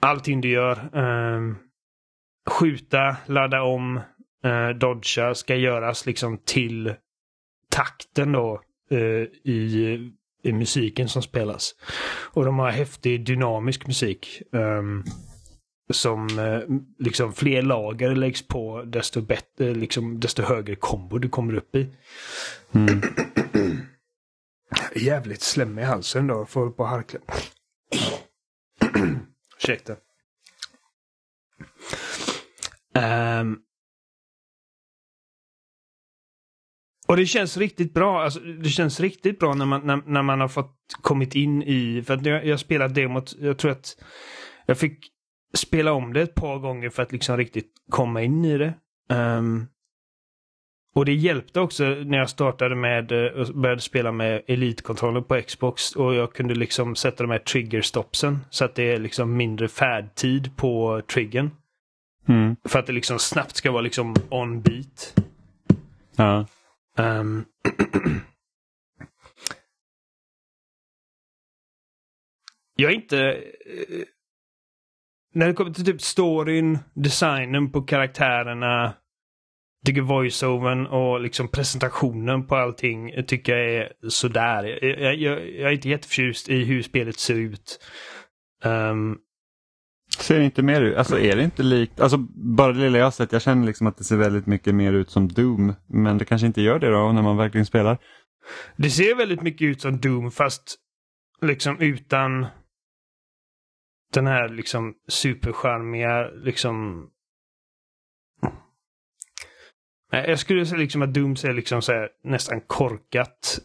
Speaker 3: allting du gör, uh, skjuta, ladda om, uh, dodga ska göras liksom till takten då i, i musiken som spelas. Och de har häftig dynamisk musik. Um, som eh, liksom fler lager läggs på desto bättre, liksom desto högre kombo du kommer upp i. Mm. *clears throat* Jävligt slemmig i halsen då, får på harkla. *clears throat* Ursäkta. Um, och det känns riktigt bra. Alltså, det känns riktigt bra när man, när, när man har fått kommit in i... För att jag, jag spelat demot, jag tror att jag fick spela om det ett par gånger för att liksom riktigt komma in i det. Um, och det hjälpte också när jag startade med eh, och började spela med Elite-kontrollen på Xbox och jag kunde liksom sätta de här trigger-stopsen så att det är liksom mindre färdtid på triggern. Mm. För att det liksom snabbt ska vara liksom on beat.
Speaker 1: Ja.
Speaker 3: Um, *clears throat* jag är inte eh, när det kommer till typ storyn, designen på karaktärerna, tycker voiceovern och liksom presentationen på allting tycker jag är sådär. Jag, jag, jag är inte jätteförtjust i hur spelet ser ut. Um,
Speaker 1: ser inte mer ut, alltså är det inte likt, alltså bara det lilla jag har sett, jag känner liksom att det ser väldigt mycket mer ut som Doom, men det kanske inte gör det då när man verkligen spelar.
Speaker 3: Det ser väldigt mycket ut som Doom fast liksom utan den här liksom supercharmiga liksom... Jag skulle säga liksom att Doom ser liksom så nästan korkat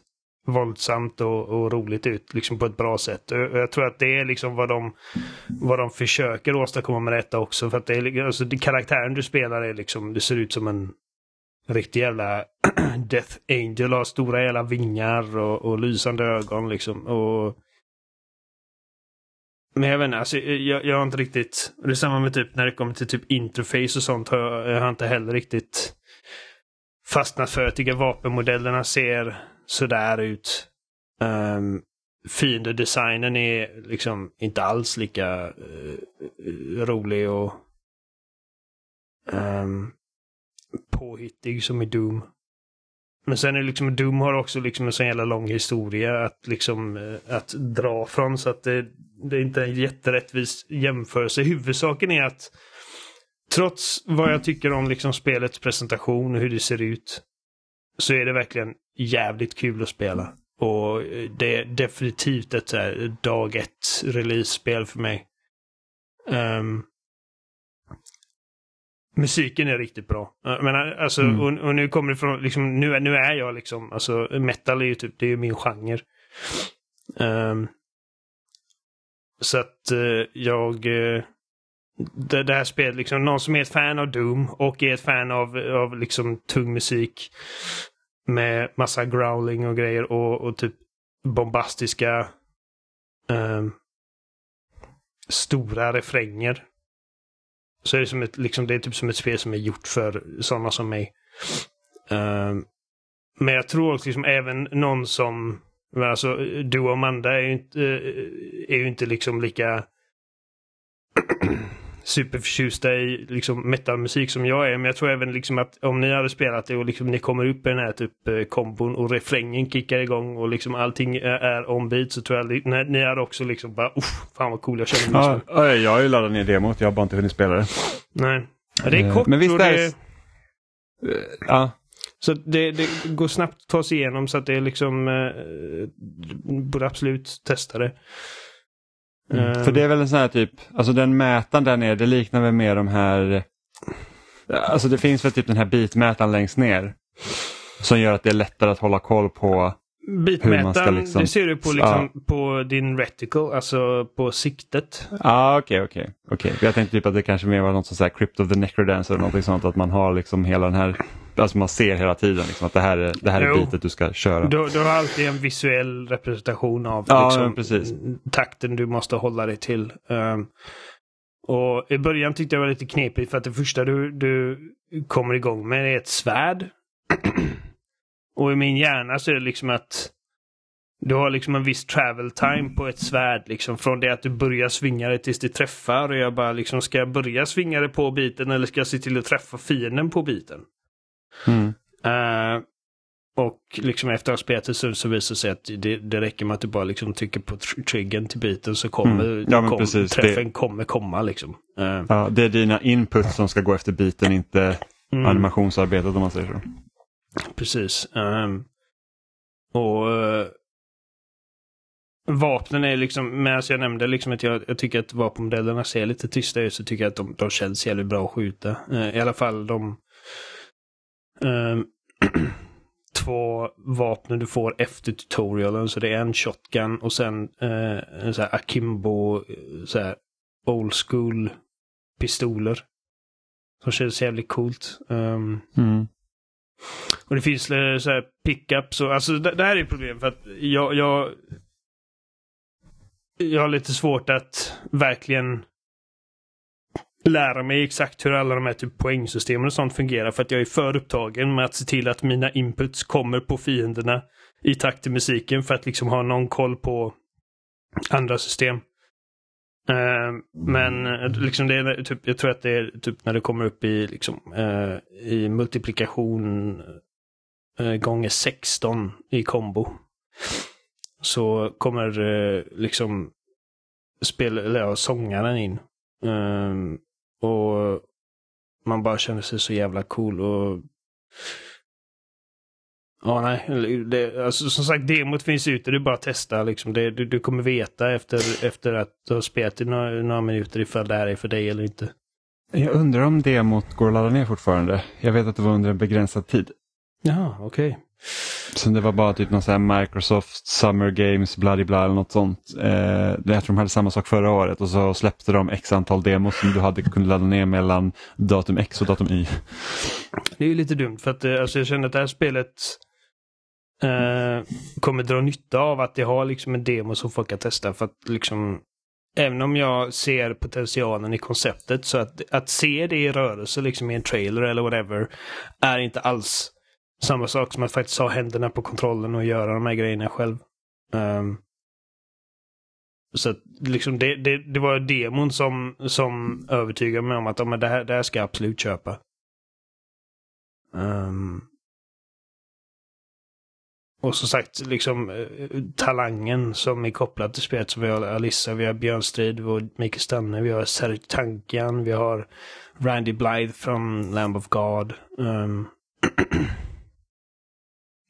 Speaker 3: våldsamt och, och, roligt ut liksom på ett bra sätt. Och jag tror att det är liksom vad de, vad de försöker åstadkomma med detta också. För att det är, alltså, det, karaktären du spelar är liksom, det ser ut som en riktig jävla *clears throat* Death Angel. Har stora jävla vingar och, och lysande ögon liksom. Och men jag vet inte, alltså, jag, jag har inte riktigt... Det är samma med typ när det kommer till typ interface och sånt. Har jag, jag har inte heller riktigt fastnat för. Jag tycker vapenmodellerna ser sådär ut. Um, Fiendedesignen är liksom inte alls lika uh, rolig och um, påhittig som i Doom. Men sen är det liksom Doom har också liksom en sån jävla lång historia att liksom eh, att dra från så att det, det är inte en jätterättvis jämförelse. Huvudsaken är att trots vad jag tycker om liksom spelets presentation och hur det ser ut så är det verkligen jävligt kul att spela. Och eh, det är definitivt ett så här, dag ett release-spel för mig. Um, musiken är riktigt bra. Men alltså, mm. och, och, nu kommer det från, liksom, nu, nu är jag liksom, alltså metal är ju typ, det är ju min genre. Um, så att eh, jag... Eh, det, det, här spelet, liksom, någon som är ett fan av Doom och är ett fan av, av liksom tung musik med massa growling och grejer och, och typ bombastiska eh, stora refränger. Så är det, som ett, liksom, det är typ som ett spel som är gjort för sådana som mig. Um, men jag tror också liksom även någon som men alltså, du och Amanda är ju inte, eh, är ju inte liksom lika superförtjusta i liksom metalmusik som jag är. Men jag tror även liksom att om ni hade spelat det och liksom ni kommer upp i den här typ eh, kombon och refrängen kickar igång och liksom allting är, är ombeat så tror jag att ni, hade också liksom bara uff, fan vad cool jag känner mig
Speaker 1: Ja, ja, jag har ju laddat ner demot, jag har bara inte hunnit spela det.
Speaker 3: Nej. Ja, det är
Speaker 1: Eh,
Speaker 3: kort
Speaker 1: men visst är
Speaker 3: det,
Speaker 1: det- Ja,
Speaker 3: så det, det går snabbt att ta sig igenom så att det är liksom eh, borde absolut testa det. Eh,
Speaker 1: för det är väl en sån här typ, alltså den mätaren där nere, det liknar väl mer de här, alltså det finns väl typ den här bitmätaren längst ner. Som gör att det är lättare att hålla koll på,
Speaker 3: Bitmätaren,
Speaker 1: liksom-
Speaker 3: det ser du på, liksom, på din reticle, alltså på siktet.
Speaker 1: ja ah, okej okej. Jag tänkte typ att det kanske mer var något som så här Crypt of the Necrodance eller något sånt, att man har liksom hela den här, alltså man ser hela tiden liksom, att det här är, det här är
Speaker 3: Jo.
Speaker 1: bitet du ska köra.
Speaker 3: Du, du har alltid en visuell representation av
Speaker 1: Ja,
Speaker 3: liksom, takten du måste hålla dig till. Um, och I början tyckte jag var lite knepigt för att det första du, du kommer igång med är ett svärd. *clears throat* och i min hjärna så är det liksom att du har liksom en viss travel time på ett svärd. Liksom, från det att du börjar svinga det tills det träffar. Och jag bara liksom, ska jag börja svinga det på biten eller ska jag se till att träffa fienden på biten?
Speaker 1: Mm.
Speaker 3: Eh, och liksom efter att ha spelat en stund så visar det sig att det, det räcker med att du bara liksom trycker på tr- triggern till biten så kommer
Speaker 1: Mm. Ja,
Speaker 3: kom,
Speaker 1: precis.
Speaker 3: träffen kommer komma liksom. Eh,
Speaker 1: Ja, det är dina inputs som ska gå efter biten, inte
Speaker 3: mm,
Speaker 1: animationsarbetet om man säger så.
Speaker 3: Precis. Ehm, och eh, vapnen är liksom, medan jag nämnde liksom att jag, jag tycker att vapenmodellerna ser lite tysta ut så tycker jag att de, de känns jävligt bra att skjuta. Eh, I alla fall de ehm, *clears throat* två vapnen du får efter tutorialen. Så det är en shotgun och sen eh, en så här akimbo, eh, så här old school pistoler. Som känns jävligt coolt. Ehm,
Speaker 1: Mm.
Speaker 3: och det finns eh, så här pickups och alltså det, det här är problem för att jag, jag jag har lite svårt att verkligen lära mig exakt hur alla de här typ poängsystemen och sånt fungerar för att jag är för upptagen med att se till att mina inputs kommer på fienderna i takt till musiken för att liksom ha någon koll på andra system. Eh, men eh, liksom det är typ, jag tror att det är typ när det kommer upp i liksom eh, i multiplikation gånger 16 i kombo. Så kommer liksom spel, eller ja, sångaren in. Ehm, och man bara känner sig så jävla cool och Ja, nej. Det, alltså, som sagt, demot finns ute. Det är bara att testa. Liksom. Det, du, du kommer veta efter, efter att du har spelat i några, några minuter ifall det här är för dig eller inte.
Speaker 1: Jag undrar om demot går att ladda ner fortfarande. Jag vet att det var under en begränsad tid.
Speaker 3: Jaha, okej.
Speaker 1: Så det var bara typ någon sån här Microsoft Summer Games bla bla eller något sånt. Eh, jag tror de hade samma sak förra året och så släppte de x antal demos som du hade kunnat ladda ner mellan datum X och datum Y.
Speaker 3: Det är ju lite dumt för att eh, alltså, jag känner att det här spelet eh, kommer dra nytta av att det har liksom en demo som folk kan testa. För att liksom, även om jag ser potentialen i konceptet så att, att se det i rörelse liksom i en trailer eller whatever är inte alls samma sak som att faktiskt ha händerna på kontrollen och göra de här grejerna själv. Um, så att liksom det, det, det var demon som, som övertygade mig om att men det, här, det här ska jag absolut köpa. Um, och som sagt, liksom eh, talangen som är kopplad till spelet. Så vi har Alissa, vi har Björn Strid, vi har Mikael Stanne, vi har Serge Tankian, vi har Randy Blythe från Lamb of God. Um, *clears throat*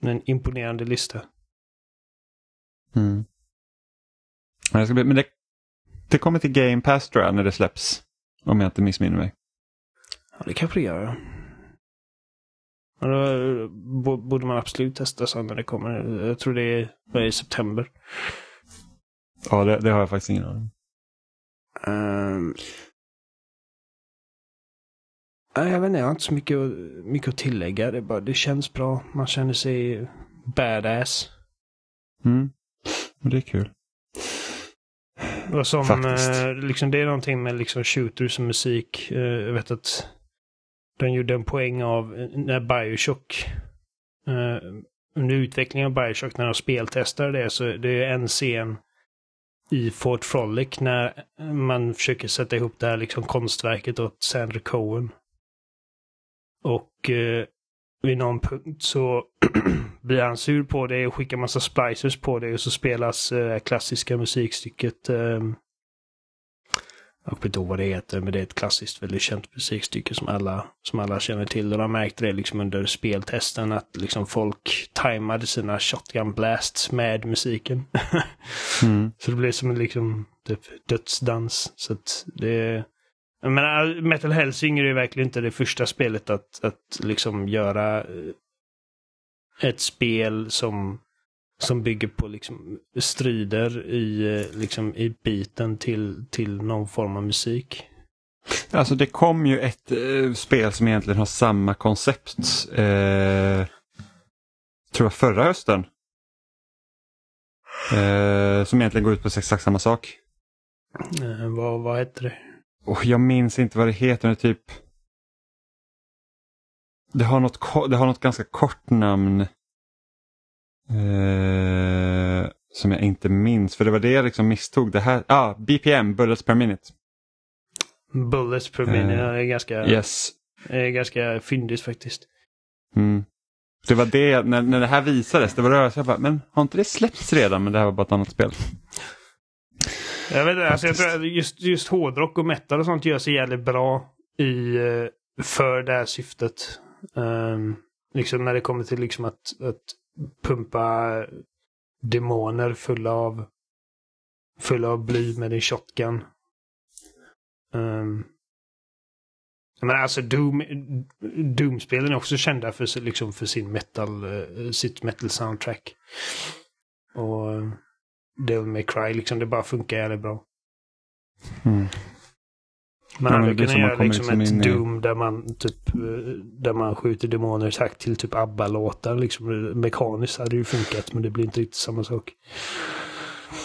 Speaker 3: en imponerande lista.
Speaker 1: Mm. Men det, det kommer till Game Pass tror jag när det släpps. Om jag inte missminner mig.
Speaker 3: Ja, det kanske det gör. Ja, då bo- borde man absolut testa sen när det kommer. Jag tror det är, i september.
Speaker 1: Ja, det, det har jag faktiskt ingen aning
Speaker 3: Um, jag vet inte, jag har inte så mycket, mycket att tillägga. Det, bara, det känns bra. Man känner sig badass.
Speaker 1: mm. Det är kul.
Speaker 3: Och som,
Speaker 1: Faktiskt.
Speaker 3: eh, liksom, det är någonting med liksom shooters och musik. Eh, jag vet att de gjorde en poäng av eh, när Bioshock under utvecklingen av Bioshock när de speltestade det så det är en scen i Fort Frolic när man försöker sätta ihop det här liksom konstverket åt Sandra Cohen. Och eh, vid någon punkt så *clears throat* blir han sur på det och skickar massa splicers på det och så spelas eh, klassiska musikstycket eh, jag vet inte vad det heter, men det är ett klassiskt väldigt känt musikstycke som alla, som alla känner till. Och de märkte det liksom under speltesten att liksom folk tajmade sina shotgun blasts med musiken. *laughs* mm. Så det blev som en liksom typ dödsdans. Så att det... Jag menar, Metal Hellsinger är verkligen inte det första spelet att, att liksom göra eh, ett spel som som bygger på liksom strider i, eh, liksom, i biten till, till någon form av musik.
Speaker 1: Alltså det kom ju ett eh, spel som egentligen har samma koncept. Eh, tror jag förra hösten. Eh, som egentligen går ut på exakt samma sak.
Speaker 3: Vad, vad heter det?
Speaker 1: Oh, jag minns inte vad det heter. Det, typ... det, har något, det har något ganska kort namn. Eh, som jag inte minns, för det var det jag liksom misstog. Det här, ah, BPM, Bullets per minute.
Speaker 3: Bullets per minute, eh, är ganska,
Speaker 1: yes.
Speaker 3: är ganska fyndigt faktiskt.
Speaker 1: Mm. Det var det, när, när det här visades, det var det jag bara, men har inte det släppts redan? Men det här var bara ett annat spel.
Speaker 3: Jag vet inte, alltså jag tror just, just hårdrock och metal och sånt gör sig jävligt bra i, eh, för det här syftet. Um, liksom när det kommer till liksom att, att pumpa demoner fulla av fulla av bly med din shotgun. Um, men alltså Doom, Doom-spelen är också kända för, liksom för sin metal, uh, sitt metal soundtrack. Och Devil May Cry, liksom det bara funkar jävligt bra. Mm. Man hade ja, kunnat göra liksom, ett Doom där man typ där man skjuter demoner sagt till typ ABBA-låtar. Liksom, mekaniskt hade det ju funkat men det blir inte riktigt samma sak.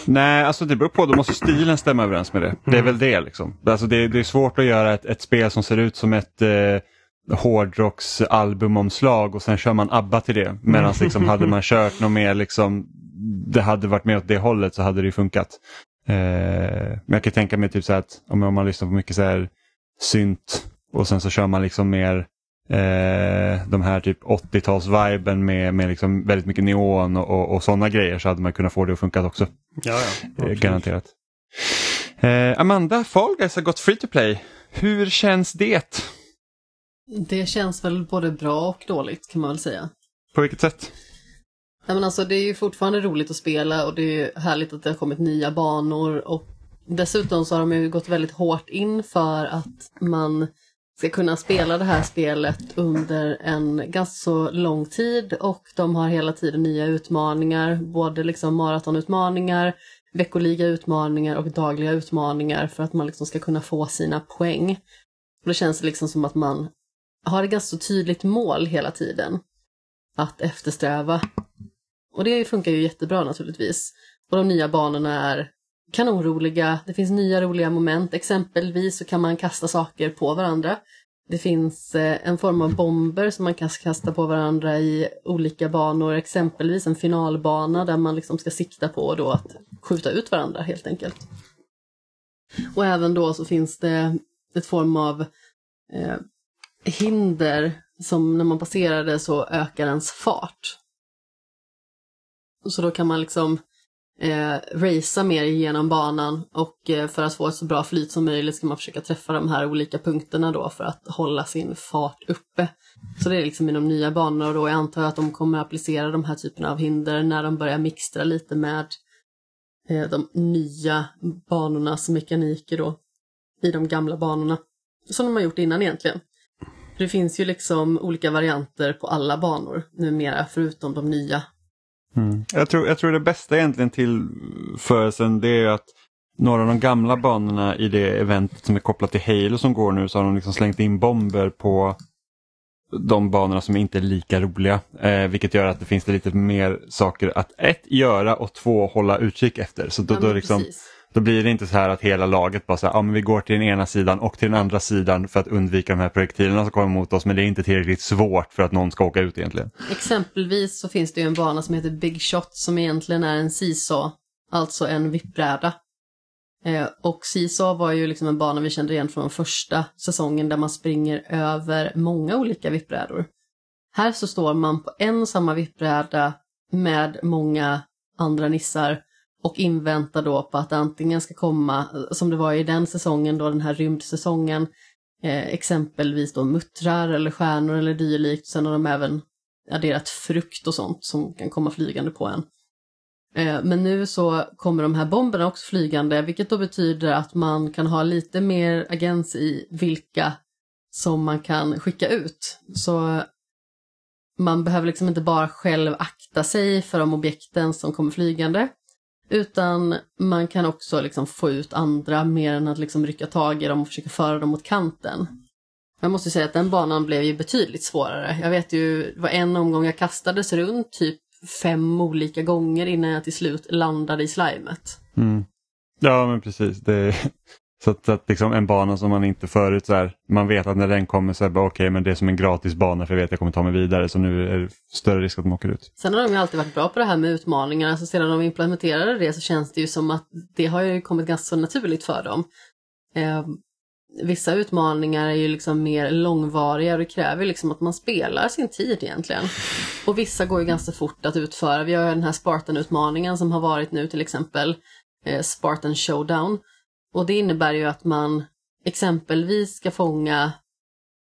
Speaker 1: Nej, alltså det beror på. Då måste stilen stämma överens med det. Det är mm. väl det liksom. Alltså det, det är svårt att göra ett, ett spel som ser ut som ett eh, hårdrocks albumomslag och sen kör man ABBA till det. Medan liksom, hade man kört något mer liksom, det hade varit mer åt det hållet så hade det funkat. Eh, men jag kan tänka mig typ så att om, om man lyssnar på mycket så här synt och sen så kör man liksom mer eh, de här typ 80-tals-viben med, med liksom väldigt mycket neon och, och, och sådana grejer så hade man kunnat få det att funka också.
Speaker 3: Ja,
Speaker 1: ja, eh, garanterat. Eh, Amanda, Fall Guys har gått free to play. Hur känns det?
Speaker 2: Det känns väl både bra och dåligt kan man väl säga.
Speaker 1: På vilket sätt?
Speaker 2: Ja, men alltså, det är ju fortfarande roligt att spela och det är härligt att det har kommit nya banor och dessutom så har de ju gått väldigt hårt in för att man ska kunna spela det här spelet under en ganska så lång tid och de har hela tiden nya utmaningar, både liksom maratonutmaningar, veckoliga utmaningar och dagliga utmaningar för att man liksom ska kunna få sina poäng. Och det känns liksom som att man har ett ganska så tydligt mål hela tiden att eftersträva. Och det funkar ju jättebra naturligtvis. Och de nya banorna är kanonroliga, det finns nya roliga moment. Exempelvis så kan man kasta saker på varandra. Det finns eh, en form av bomber som man kan kasta på varandra i olika banor, exempelvis en finalbana där man liksom ska sikta på då att skjuta ut varandra helt enkelt. Och även då så finns det ett form av eh, hinder som när man passerar det så ökar ens fart. Så då kan man liksom eh, racea mer genom banan och eh, för att få ett så bra flyt som möjligt ska man försöka träffa de här olika punkterna då för att hålla sin fart uppe. Så det är liksom i de nya banorna och då jag antar att de kommer applicera de här typerna av hinder när de börjar mixtra lite med eh, de nya banornas mekaniker då i de gamla banorna. Som de har gjort innan egentligen. det finns ju liksom olika varianter på alla banor numera förutom de nya
Speaker 1: Mm. Jag, tror, jag tror det bästa egentligen till förelsen det är att några av de gamla banorna i det eventet som är kopplat till Halo som går nu så har de liksom slängt in bomber på de banorna som inte är lika roliga. Eh, vilket gör att det finns lite mer saker att ett, göra och två, hålla utkik efter. Så då, ja, då liksom, precis. Då blir det inte så här att hela laget bara säger ja men vi går till den ena sidan och till den andra sidan för att undvika de här projektilerna som kommer mot oss men det är inte tillräckligt svårt för att någon ska åka ut egentligen.
Speaker 2: Exempelvis så finns det ju en bana som heter Big Shot som egentligen är en seesaw, alltså en vippbräda Eh, och Seesaw var ju liksom en bana vi kände igen från första säsongen där man springer över många olika vippbrädor. Här så står man på en och samma vippbräda med många andra nissar och inväntar då på att det antingen ska komma, som det var i den säsongen då, den här rymdsäsongen, eh, exempelvis då muttrar eller stjärnor eller dylikt. Sen har de även adderat frukt och sånt som kan komma flygande på en. Eh, men nu så kommer de här bomberna också flygande, vilket då betyder att man kan ha lite mer agens i vilka som man kan skicka ut. Så man behöver liksom inte bara själv akta sig för de objekten som kommer flygande, utan man kan också liksom få ut andra mer än att liksom rycka tag i dem och försöka föra dem mot kanten. Jag måste säga att den banan blev ju betydligt svårare. Jag vet ju, det var en omgång jag kastades runt typ fem olika gånger innan jag till slut landade i slimet.
Speaker 1: Mm. Ja men precis. Det, så att, att liksom en bana som man inte förut så här, man vet att när den kommer så är det okej okay, men det är som en gratis bana för jag vet att jag kommer ta mig vidare så nu är det större risk att de åker ut.
Speaker 2: Sen har de ju alltid varit bra på det här med utmaningar, alltså sedan de implementerade det så känns det ju som att det har ju kommit ganska naturligt för dem. Eh, vissa utmaningar är ju liksom mer långvariga och det kräver liksom att man spelar sin tid egentligen. Och vissa går ju ganska fort att utföra. Vi har ju den här Spartan-utmaningen som har varit nu till exempel, eh, Spartan Showdown. Och det innebär ju att man exempelvis ska fånga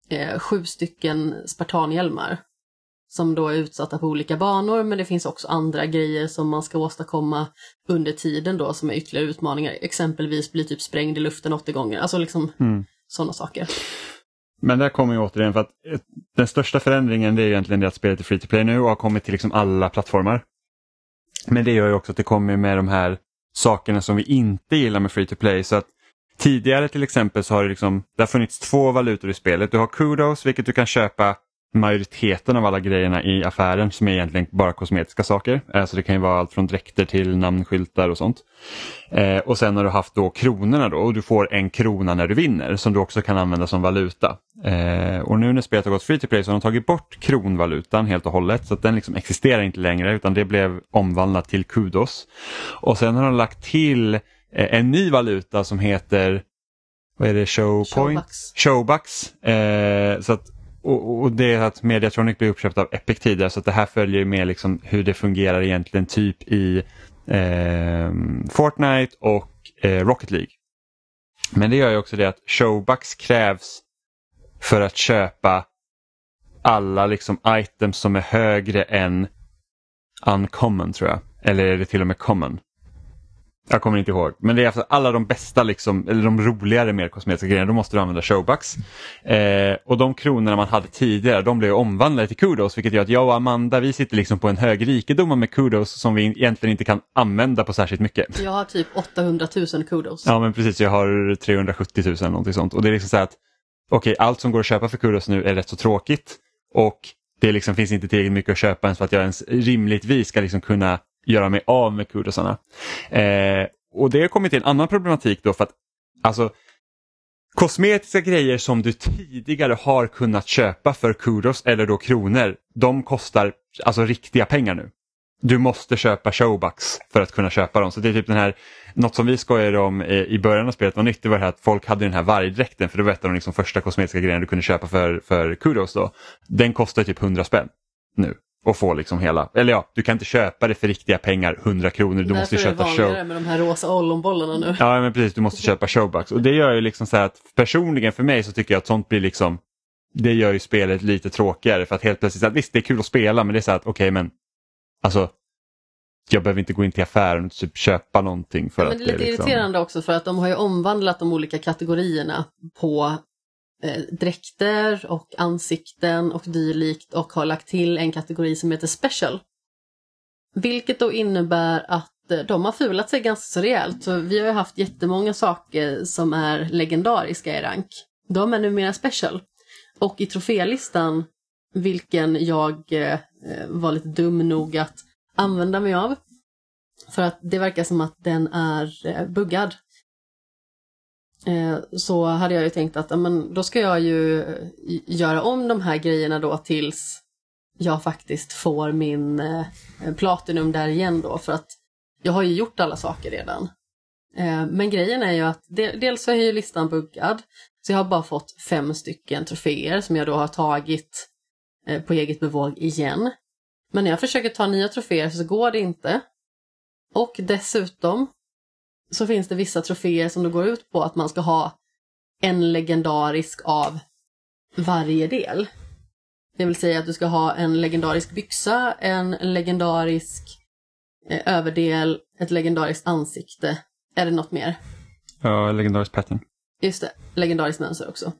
Speaker 2: eh, sju stycken spartanhjälmar som då är utsatta på olika banor men det finns också andra grejer som man ska åstadkomma under tiden då som är ytterligare utmaningar. Exempelvis bli typ sprängd i luften 80 gånger, alltså liksom mm. sådana saker.
Speaker 1: Men där kommer ju återigen för att den största förändringen det är egentligen det att spelet är free to play nu och har kommit till liksom alla plattformar. Men det gör ju också att det kommer med de här sakerna som vi inte gillar med free to play. Så att Tidigare till exempel så har det, liksom, det har funnits två valutor i spelet. Du har kudos vilket du kan köpa majoriteten av alla grejerna i affären som är egentligen bara kosmetiska saker. Alltså det kan ju vara allt från dräkter till namnskyltar och sånt. Eh, och sen har du haft då kronorna då och du får en krona när du vinner som du också kan använda som valuta. Eh, och nu när spelet har gått free to play så har de tagit bort kronvalutan helt och hållet så att den liksom existerar inte längre utan det blev omvandlat till kudos. Och sen har de lagt till eh, en ny valuta som heter vad är det, Showpoint?
Speaker 2: Showbucks.
Speaker 1: Showbucks. Eh, så att och, och, det är att Mediatronic blev uppköpt av Epic tidigare så att det här följer med liksom hur det fungerar egentligen typ i eh, Fortnite och eh, Rocket League. Men det gör ju också det att showbucks krävs för att köpa alla liksom items som är högre än uncommon tror jag. Eller är det till och med common? Jag kommer inte ihåg. Men det är alltså alla de bästa, liksom, eller de roligare mer kosmetiska grejerna, då måste du använda showbucks. Eh, och de kronorna man hade tidigare, de blev omvandlade till kudos, vilket gör att jag och Amanda, vi sitter liksom på en hög rikedom med kudos som vi egentligen inte kan använda på särskilt mycket.
Speaker 2: Jag har typ 800 000 kudos.
Speaker 1: Ja, men precis. Jag har 370 000 eller någonting sånt. Och det är liksom så att, okej, okay, allt som går att köpa för kudos nu är rätt så tråkigt. Och det liksom finns inte tillräckligt mycket att köpa ens för att jag ens rimligtvis ska liksom kunna göra mig av med kudosarna. Eh, och det har kommit till en annan problematik då för att alltså Kosmetiska grejer som du tidigare har kunnat köpa för kudos eller då kronor, de kostar alltså riktiga pengar nu. Du måste köpa showbucks för att kunna köpa dem. Så det är typ den här, något som vi skojade om i början av spelet var nytt, det var det här att folk hade den här vargdräkten för det var ett av de liksom första kosmetiska grejerna du kunde köpa för, för kudos då. Den kostar typ 100 spänn nu och få liksom hela, eller ja, du kan inte köpa det för riktiga pengar, 100 kronor, du måste köpa show.
Speaker 2: är det med de här rosa ollonbollarna nu.
Speaker 1: Ja men precis, du måste köpa showbucks och det gör ju liksom så här att personligen för mig så tycker jag att sånt blir liksom det gör ju spelet lite tråkigare för att helt plötsligt, att visst det är kul att spela men det är så att okej okay, men alltså jag behöver inte gå in till affären och typ köpa någonting för
Speaker 2: ja,
Speaker 1: att
Speaker 2: det är lite
Speaker 1: liksom...
Speaker 2: irriterande också för att de har ju omvandlat de olika kategorierna på eh, dräkter och ansikten och dylikt och har lagt till en kategori som heter special. Vilket då innebär att eh, de har fulat sig ganska så rejält. Så vi har ju haft jättemånga saker som är legendariska i rank. De är numera special. Och i trofélistan, vilken jag eh, eh var lite dum nog att använda mig av. För att det verkar som att den är eh, buggad. Eh, så hade jag ju tänkt att men, då ska jag ju eh, göra om de här grejerna då tills jag faktiskt får min eh, Platinum där igen då för att jag har ju gjort alla saker redan. Men grejen är ju att dels så är ju listan buggad, så jag har bara fått fem stycken troféer som jag då har tagit på eget bevåg igen. Men när jag försöker ta nya troféer så går det inte. Och dessutom så finns det vissa troféer som då går ut på att man ska ha en legendarisk av varje del. Det vill säga att du ska ha en legendarisk byxa, en legendarisk eh, överdel, ett legendariskt ansikte. Är det något mer?
Speaker 1: Ja, legendarisk pattern.
Speaker 2: Just det, legendariskt mönster också.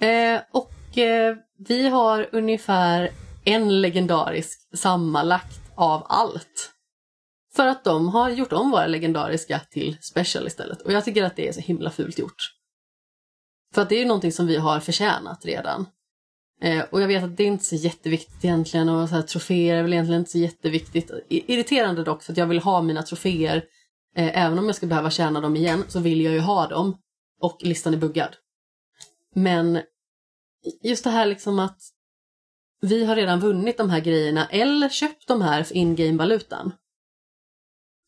Speaker 2: Eh, och eh, vi har ungefär en legendarisk sammanlagt av allt. För att de har gjort om våra legendariska till special istället. Och jag tycker att det är så himla fult gjort. För att det är ju någonting som vi har förtjänat redan. Eh, och jag vet att det är inte så jätteviktigt egentligen och så här, troféer är väl egentligen inte så jätteviktigt. Irriterande dock för att jag vill ha mina troféer. Eh, även om jag ska behöva tjäna dem igen så vill jag ju ha dem. Och listan är buggad. Men just det här liksom att vi har redan vunnit de här grejerna eller köpt de här för in-game-valutan.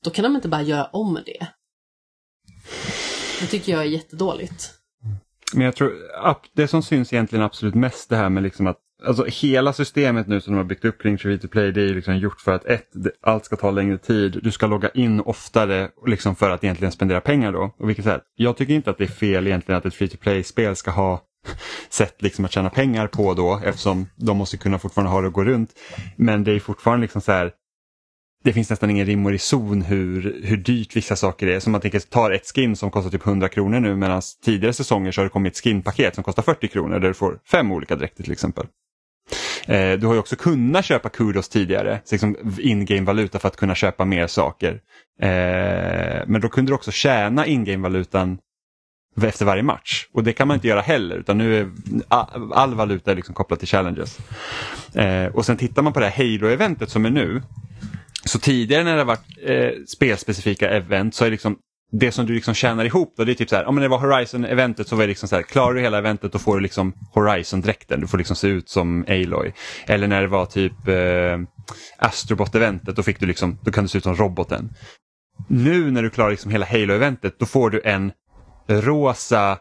Speaker 2: Då kan de inte bara göra om det. Det tycker jag är jättedåligt.
Speaker 1: Men jag tror att det som syns egentligen absolut mest det här med liksom att Alltså hela systemet nu som de har byggt upp kring Free to Play det är ju liksom gjort för att ett, allt ska ta längre tid. Du ska logga in oftare liksom för att egentligen spendera pengar då. Och vilket sätt? Jag tycker inte att det är fel egentligen att ett Free to Play-spel ska ha *laughs* sätt liksom att tjäna pengar på då eftersom de måste kunna fortfarande ha det att gå runt. Men det är fortfarande liksom så här det finns nästan ingen rim och reson hur, hur dyrt vissa saker är. Som man tänker, tar ett skin som kostar typ 100 kronor nu medan tidigare säsonger så har det kommit ett skinpaket som kostar 40 kronor där du får fem olika dräkter till exempel. Eh, du har ju också kunnat köpa kudos tidigare, liksom in-game-valuta för att kunna köpa mer saker. Eh, men då kunde du också tjäna in-game-valutan efter varje match. Och det kan man inte göra heller utan nu är all, all valuta är liksom kopplad till challenges. Eh, och sen tittar man på det här Halo-eventet som är nu. Så tidigare när det har varit eh, spelspecifika event så är det liksom det som du liksom tjänar ihop då, det är typ så här, om det var Horizon-eventet så var det liksom så här, klarar du hela eventet då får du liksom Horizon-dräkten, du får liksom se ut som Aloy. Eller när det var typ eh, Astrobot-eventet, då fick du liksom, då kan du se ut som roboten. Nu när du klarar liksom hela Halo-eventet, då får du en rosa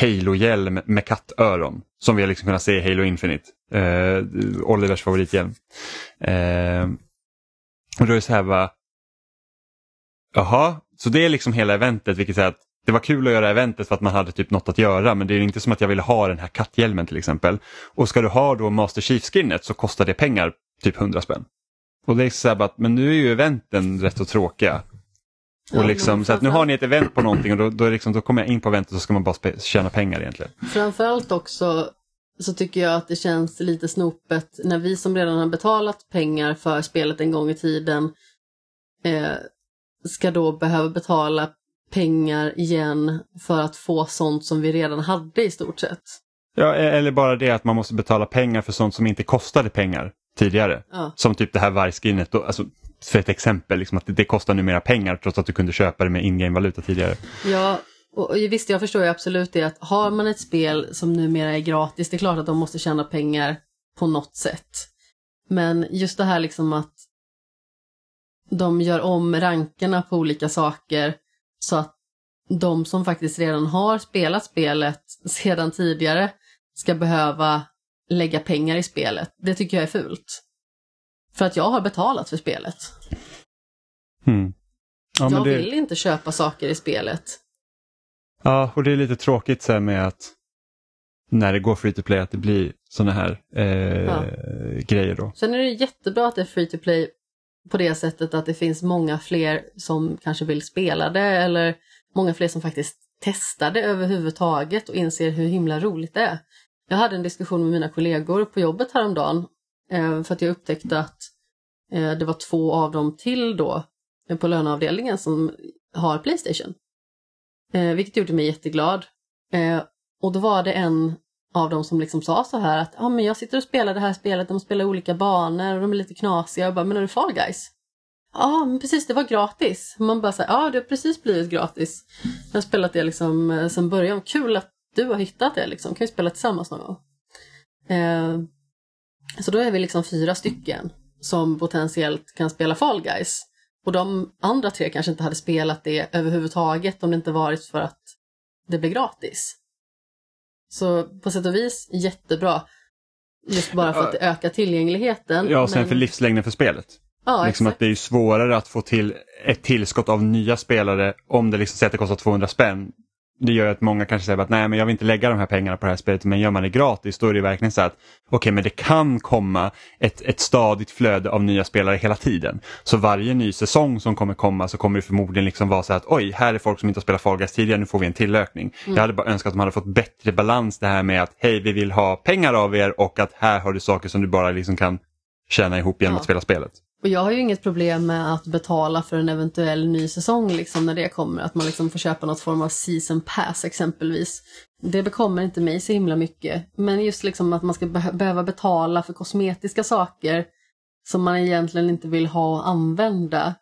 Speaker 1: Halo-hjälm med kattöron. Som vi har liksom kunnat se i Halo Infinite. Eh, Olivers favorithjälm. Eh, och då är det så här bara, jaha, så det är liksom hela eventet vilket säger att det var kul att göra eventet för att man hade typ något att göra men det är inte som att jag ville ha den här katthjälmen till exempel. Och ska du ha då Master Chief-skinnet så kostar det pengar, typ 100 spänn. Och det är så här bara att, men nu är ju eventen rätt så tråkiga. Och liksom, så att nu har ni ett event på någonting och då, då, är liksom, då kommer jag in på eventet och så ska man bara tjäna pengar egentligen.
Speaker 2: Framförallt också så tycker jag att det känns lite snopet när vi som redan har betalat pengar för spelet en gång i tiden eh, ska då behöva betala pengar igen för att få sånt som vi redan hade i stort sett.
Speaker 1: Ja, e- eller bara det att man måste betala pengar för sånt som inte kostade pengar tidigare.
Speaker 2: Ja.
Speaker 1: Som typ det här vargskinnet, då, alltså, för ett exempel, liksom att det, det kostar numera pengar trots att du kunde köpa det med in-game-valuta tidigare.
Speaker 2: Ja, och och visst jag förstår ju absolut det att har man ett spel som numera är gratis, det är klart att de måste tjäna pengar på något sätt. Men just det här liksom att de gör om rankerna på olika saker så att de som faktiskt redan har spelat spelet sedan tidigare ska behöva lägga pengar i spelet. Det tycker jag är fult. För att jag har betalat för spelet.
Speaker 1: Hmm. Ja,
Speaker 2: jag
Speaker 1: det,
Speaker 2: vill inte köpa saker i spelet.
Speaker 1: Ja, och det är lite tråkigt så med att när det går free to play att det blir sådana här eh,
Speaker 2: Ja.
Speaker 1: grejer då.
Speaker 2: Sen är det jättebra att det är free to play på det sättet att det finns många fler som kanske vill spela det eller många fler som faktiskt testar det överhuvudtaget och inser hur himla roligt det är. Jag hade en diskussion med mina kollegor på jobbet häromdagen eh, för att jag upptäckte att eh, det var två av dem till då eh, på löneavdelningen som har Playstation. Eh, vilket gjorde mig jätteglad. Eh, och då var det en av dem som liksom sa så här att ah, men jag sitter och spelar det här spelet, de spelar olika banor och de är lite knasiga. Jag bara, men är det Fall Guys? Ja, men precis, det var gratis. Man bara säger, ja det har precis blivit gratis. Jag har spelat det liksom eh, sedan början. Kul att du har hittat det liksom. Kan vi spela tillsammans någon gång? Eh, så då är vi liksom fyra stycken som potentiellt kan spela Fall Guys. Och de andra tre kanske inte hade spelat det överhuvudtaget om det inte varit för att det blev gratis. Så på sätt och vis jättebra. Just bara för att det ökar tillgängligheten.
Speaker 1: Ja, och sen
Speaker 2: men-
Speaker 1: för livslängden för spelet.
Speaker 2: Ja,
Speaker 1: liksom att det är svårare att få till ett tillskott av nya spelare om det liksom säger att det kostar 200 spänn. Det gör att många kanske säger att nej men jag vill inte lägga de här pengarna på det här spelet men gör man det gratis då är det verkligen så att okej men det kan komma ett, ett stadigt flöde av nya spelare hela tiden. Så varje ny säsong som kommer komma så kommer det förmodligen liksom vara så att oj här är folk som inte har spelat Fall Guys tidigare nu får vi en tillökning. Jag hade bara önskat att de hade fått bättre balans det här med att hej vi vill ha pengar av er och att här har du saker som du bara liksom kan tjäna ihop genom
Speaker 2: Ja.
Speaker 1: att spela spelet.
Speaker 2: Och jag har ju inget problem med att betala för en eventuell ny säsong liksom när det kommer. Att man liksom får köpa något form av season pass exempelvis. Det bekommer inte mig så himla mycket. Men just liksom att man ska be behöva betala för kosmetiska saker som man egentligen inte vill ha och använda.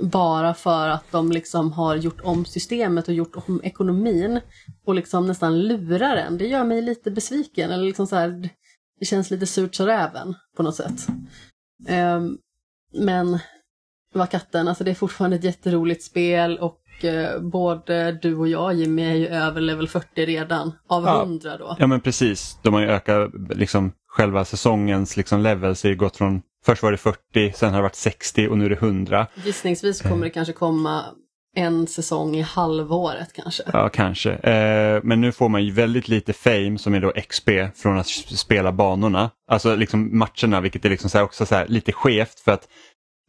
Speaker 2: Bara för att de liksom har gjort om systemet och gjort om ekonomin. Och liksom nästan lurar en. Det gör mig lite besviken. Eller liksom så här, det känns lite surt så räven på något sätt. Um, men vad katten, alltså det är fortfarande ett jätteroligt spel och eh, både du och jag Jimmy är ju över level 40 redan, av
Speaker 1: Ja.
Speaker 2: 100 då.
Speaker 1: Ja men precis, de har ju ökat liksom själva säsongens liksom levels, ju gått från Först var det 40, sen har det varit 60 och nu är det 100.
Speaker 2: Gissningsvis kommer det kanske komma en säsong i halvåret kanske.
Speaker 1: Ja, kanske. Eh, men nu får man ju väldigt lite fame som är då XP från att spela banorna. Alltså liksom matcherna, vilket är liksom så här också så här lite skevt för att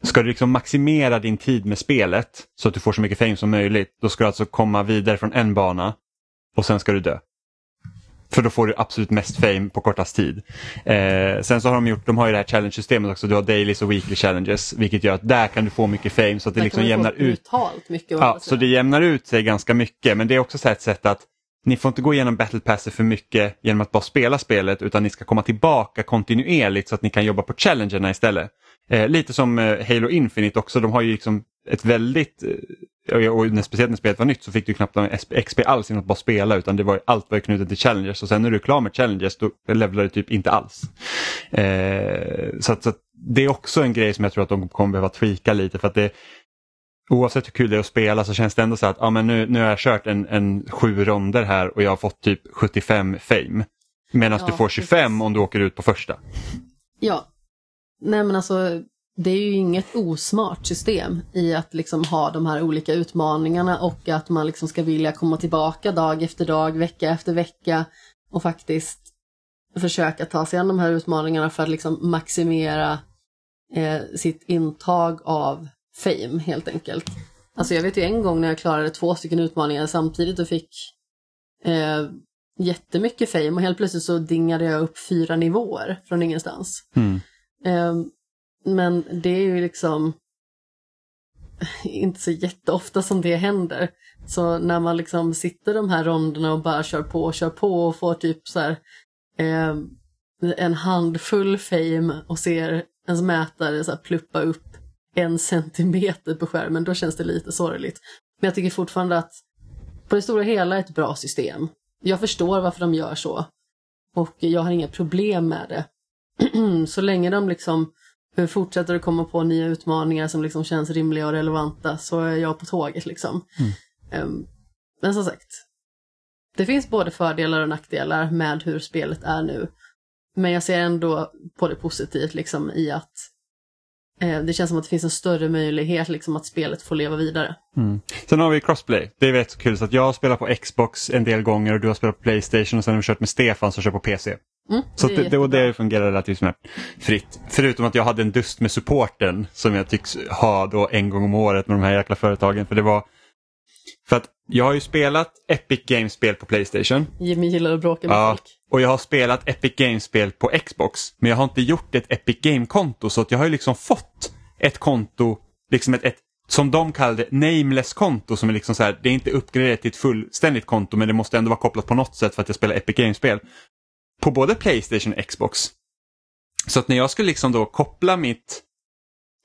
Speaker 1: ska du liksom maximera din tid med spelet så att du får så mycket fame som möjligt, då ska du alltså komma vidare från en bana och sen ska du dö. För då får du absolut mest fame på kortast tid. Eh, sen så har de gjort, de har ju det här challenge-systemet också, du har dailies och weekly challenges, vilket gör att där kan du få mycket fame så att det liksom jämnar ut
Speaker 2: mycket.
Speaker 1: Ja, så det jämnar ut sig ganska mycket men det är också så ett sätt att ni får inte gå igenom battle passer för mycket genom att bara spela spelet utan ni ska komma tillbaka kontinuerligt så att ni kan jobba på challengerna istället. Eh, lite som eh, Halo Infinite också, de har ju liksom ett väldigt, eh, och, när, speciellt när spelet var nytt så fick du knappt någon XP alls genom att bara spela utan det var, allt var knutet till challengers och sen när du är klar med challengers då levlar du typ inte alls. Eh, så, att, så att det är också en grej som jag tror att de kommer behöva tweaka lite för att det Oavsett hur kul det är att spela så känns det ändå så att ja, men nu, nu har jag kört en, en sju ronder här och jag har fått typ 75 fame. Medan
Speaker 2: Ja,
Speaker 1: du får 25
Speaker 2: precis.
Speaker 1: om du åker ut på första.
Speaker 2: Ja. Nej men alltså, det är ju inget osmart system i att liksom ha de här olika utmaningarna och att man liksom ska vilja komma tillbaka dag efter dag, vecka efter vecka och faktiskt försöka ta sig an de här utmaningarna för att liksom maximera eh, sitt intag av fame helt enkelt. Alltså jag vet ju en gång när jag klarade två stycken utmaningar samtidigt och fick eh, jättemycket fame och helt plötsligt så dingade jag upp fyra nivåer från ingenstans.
Speaker 1: Mm.
Speaker 2: Ehm, men det är ju liksom inte så jätteofta som det händer. Så när man liksom sitter de här ronderna och bara kör på och kör på och får typ så här eh, en handfull fame och ser ens mätare så här pluppa upp en centimeter på skärmen, då känns det lite sorgligt. Men jag tycker fortfarande att på det stora hela är ett bra system. Jag förstår varför de gör så. Och jag har inga problem med det. *clears throat* så länge de liksom fortsätter att komma på nya utmaningar som liksom känns rimliga och relevanta så är jag på tåget liksom. Ehm, men som sagt, det finns både fördelar och nackdelar med hur spelet är nu. Men jag ser ändå på det positivt liksom i att eh, det känns som att det finns en större möjlighet liksom att spelet får leva vidare.
Speaker 1: Mm. Sen har vi crossplay. Det är rätt kul så att jag har spelat på Xbox en del gånger och du har spelat på Playstation och sen har vi kört med Stefan som kör på PC.
Speaker 2: Mm,
Speaker 1: Så det, det, och det fungerar relativt fritt. Förutom att jag hade en dust med supporten som jag tycks ha då en gång om året med de här jäkla företagen. För det var för att jag har ju spelat Epic Games-spel på Playstation.
Speaker 2: Jimmy gillar att bråka med
Speaker 1: Ja,
Speaker 2: folk.
Speaker 1: och jag har spelat Epic Games-spel på Xbox. Men jag har inte gjort ett Epic Game-konto så att jag har ju liksom fått ett konto, liksom ett, ett som de kallade nameless-konto som är liksom så här, det är inte uppgraderat till ett fullständigt konto men det måste ändå vara kopplat på något sätt för att jag spelar Epic Games-spel. På både Playstation och Xbox. Så att när jag skulle liksom då koppla mitt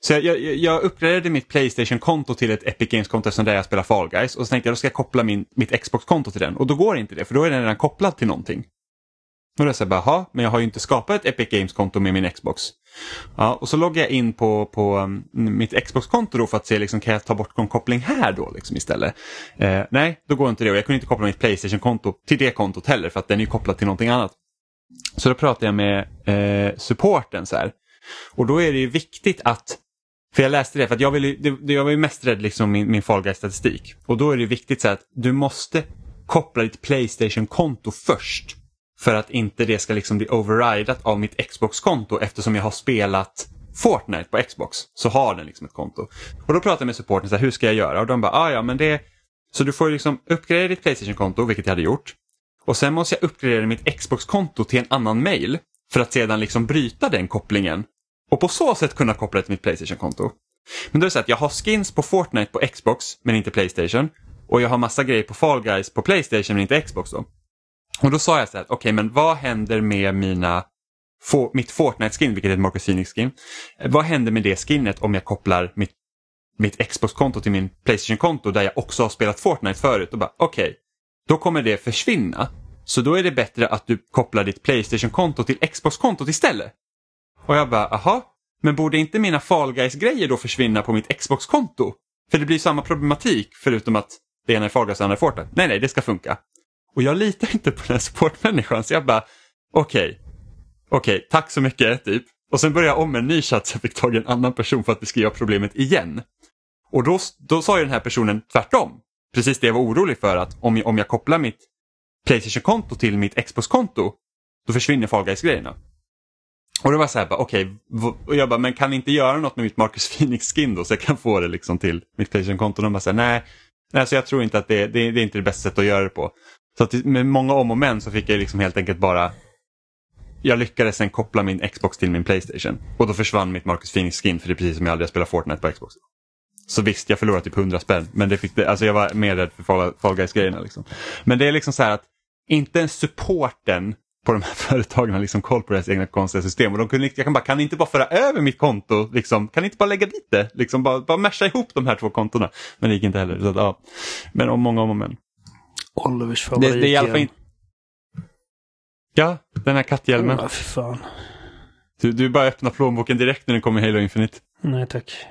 Speaker 1: så jag, jag, jag uppgraderade mitt Playstation-konto till ett Epic Games-konto eftersom där jag spelar Fall Guys och så tänkte jag då ska jag koppla min, mitt Xbox-konto till den och då går inte det för då är den redan kopplad till någonting. Och då säger jag bara, "Jaha, men jag har ju inte skapat ett Epic Games-konto med min Xbox. Ja, och så loggar jag in på, på um, mitt Xbox-konto då för att se, liksom, kan jag ta bort någon koppling här då liksom, istället? Eh, nej, då går inte det och jag kunde inte koppla mitt Playstation-konto till det kontot heller för att den är kopplad till någonting annat. Så då pratade jag med eh, supporten så här. Och då är det ju viktigt att för jag läste det, för att jag, ville, jag var ju mest rädd liksom min, min Fall statistik Och då är det viktigt så att du måste koppla ditt Playstation-konto först. För att inte det ska liksom bli overridat av mitt Xbox-konto eftersom jag har spelat Fortnite på Xbox. Så har den liksom ett konto. Och då pratade jag med supporten, så här, hur ska jag göra? Och de bara, ah, ja men det... Så du får ju liksom uppgradera ditt Playstation-konto, vilket jag hade gjort. Och sen måste jag uppgradera mitt Xbox-konto till en annan mail. För att sedan liksom bryta den kopplingen och på så sätt kunna koppla det till mitt Playstation-konto. Men då är det så att jag har skins på Fortnite på Xbox men inte Playstation. Och jag har massa grejer på Fall Guys på Playstation men inte Xbox då. Och då sa jag så här, okej okay, men vad händer med mina for, mitt Fortnite-skin, vilket är ett Marcus Phoenix-skin. Vad händer med det skinnet om jag kopplar mitt, mitt Xbox-konto till min Playstation-konto där jag också har spelat Fortnite förut? Och bara, okej, okay, då kommer det försvinna. Så då är det bättre att du kopplar ditt Playstation-konto till Xbox-kontot istället. Och jag bara, aha, men borde inte mina Fall Guys-grejer då försvinna på mitt Xbox-konto? För det blir samma problematik förutom att det ena är Fall Guys och det andra är Fortnite. Nej, nej, det ska funka. Och jag litar inte på den här supportmänniskan så jag bara, okej, okay, okej, okay, tack så mycket, typ. Och sen började jag om en ny chatt så jag fick tag i en annan person för att beskriva problemet igen. Och då, då sa ju den här personen tvärtom. Precis det jag var orolig för att om jag, om jag kopplar mitt Playstation-konto till mitt Xbox-konto då försvinner Fall Guys-grejerna. Och det var så här, okej, okay, jag bara, men kan ni inte göra något med mitt Marcus *laughs* Phoenix-skin då så jag kan få det liksom till mitt Playstation-konto? De bara så nej, nej så jag tror inte att det, det, det, är inte det bästa sättet att göra det på. Så att med många om och men så fick jag liksom helt enkelt bara jag lyckades sen koppla min Xbox till min Playstation och då försvann mitt Marcus Phoenix-skin för det är precis som jag aldrig har spelat Fortnite på Xbox. Så visst, jag förlorade typ 100 spänn, men det fick alltså jag var mer rädd för Fall, Guys-grejerna. Liksom. Men det är liksom så här att inte ens supporten på de här *laughs* företagen har liksom koll på deras egna konstiga system. Och de kunde, jag kan bara, kan ni inte bara föra över mitt konto? Liksom, kan ni inte bara lägga dit det? Liksom, bara, bara mesha ihop de här två kontona. Men det gick inte heller. Så att, ja. Men om många om och men.
Speaker 3: Olivers favorit
Speaker 1: det, det är i alla fall inte... Ja, den här katthjälmen.
Speaker 3: För fan.
Speaker 1: Du, du bara öppnar plånboken direkt när den kommer Halo Infinite.
Speaker 3: Nej tack.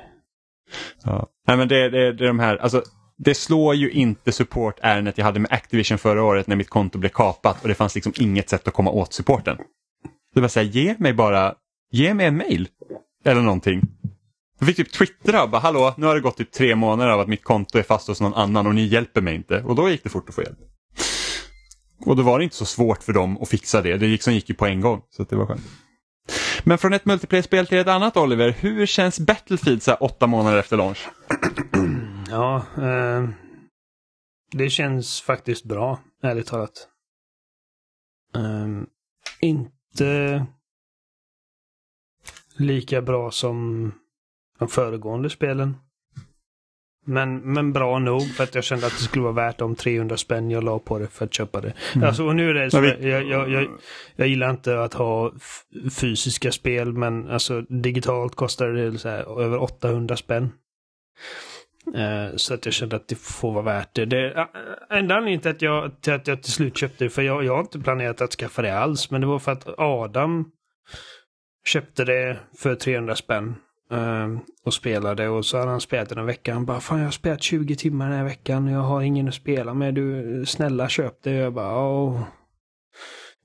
Speaker 1: Ja. Nej men det, det, det är de här, alltså det slår ju inte support-ärendet jag hade med Activision förra året när mitt konto blev kapat och det fanns liksom inget sätt att komma åt supporten. Det var säga ge mig bara, ge mig en mail. Eller någonting. Jag fick typ twittra bara hallå, nu har det gått typ tre månader av att mitt konto är fast hos någon annan och ni hjälper mig inte. Och då gick det fort att få hjälp. Och då var det inte så svårt för dem att fixa det. Det liksom gick ju på en gång. Så det var skönt. Men från ett multiplayer-spel till ett annat Oliver, hur känns Battlefield så här åtta månader efter launch? *clears throat*
Speaker 3: Ja, eh, det känns faktiskt bra, ärligt talat. Eh, inte lika bra som de föregående spelen. Men, men bra nog för att jag kände att det skulle vara värt de 300 spänn jag la på det för att köpa det. Mm. Alltså, och nu är det så, jag, jag, jag, jag gillar inte att ha fysiska spel men alltså digitalt kostar det så här, över 800 spänn. Uh, så att jag kände att det får vara värt det. det uh, enda anledningen till att, jag, till att jag till slut köpte det, för jag, jag har inte planerat att skaffa det alls, men det var för att Adam köpte det för 300 spänn. Uh, och spelade och så hade han spelat den en vecka. Han bara, fan jag har spelat 20 timmar den här veckan och jag har ingen att spela med. Du, snälla köp det. Jag bara, åh.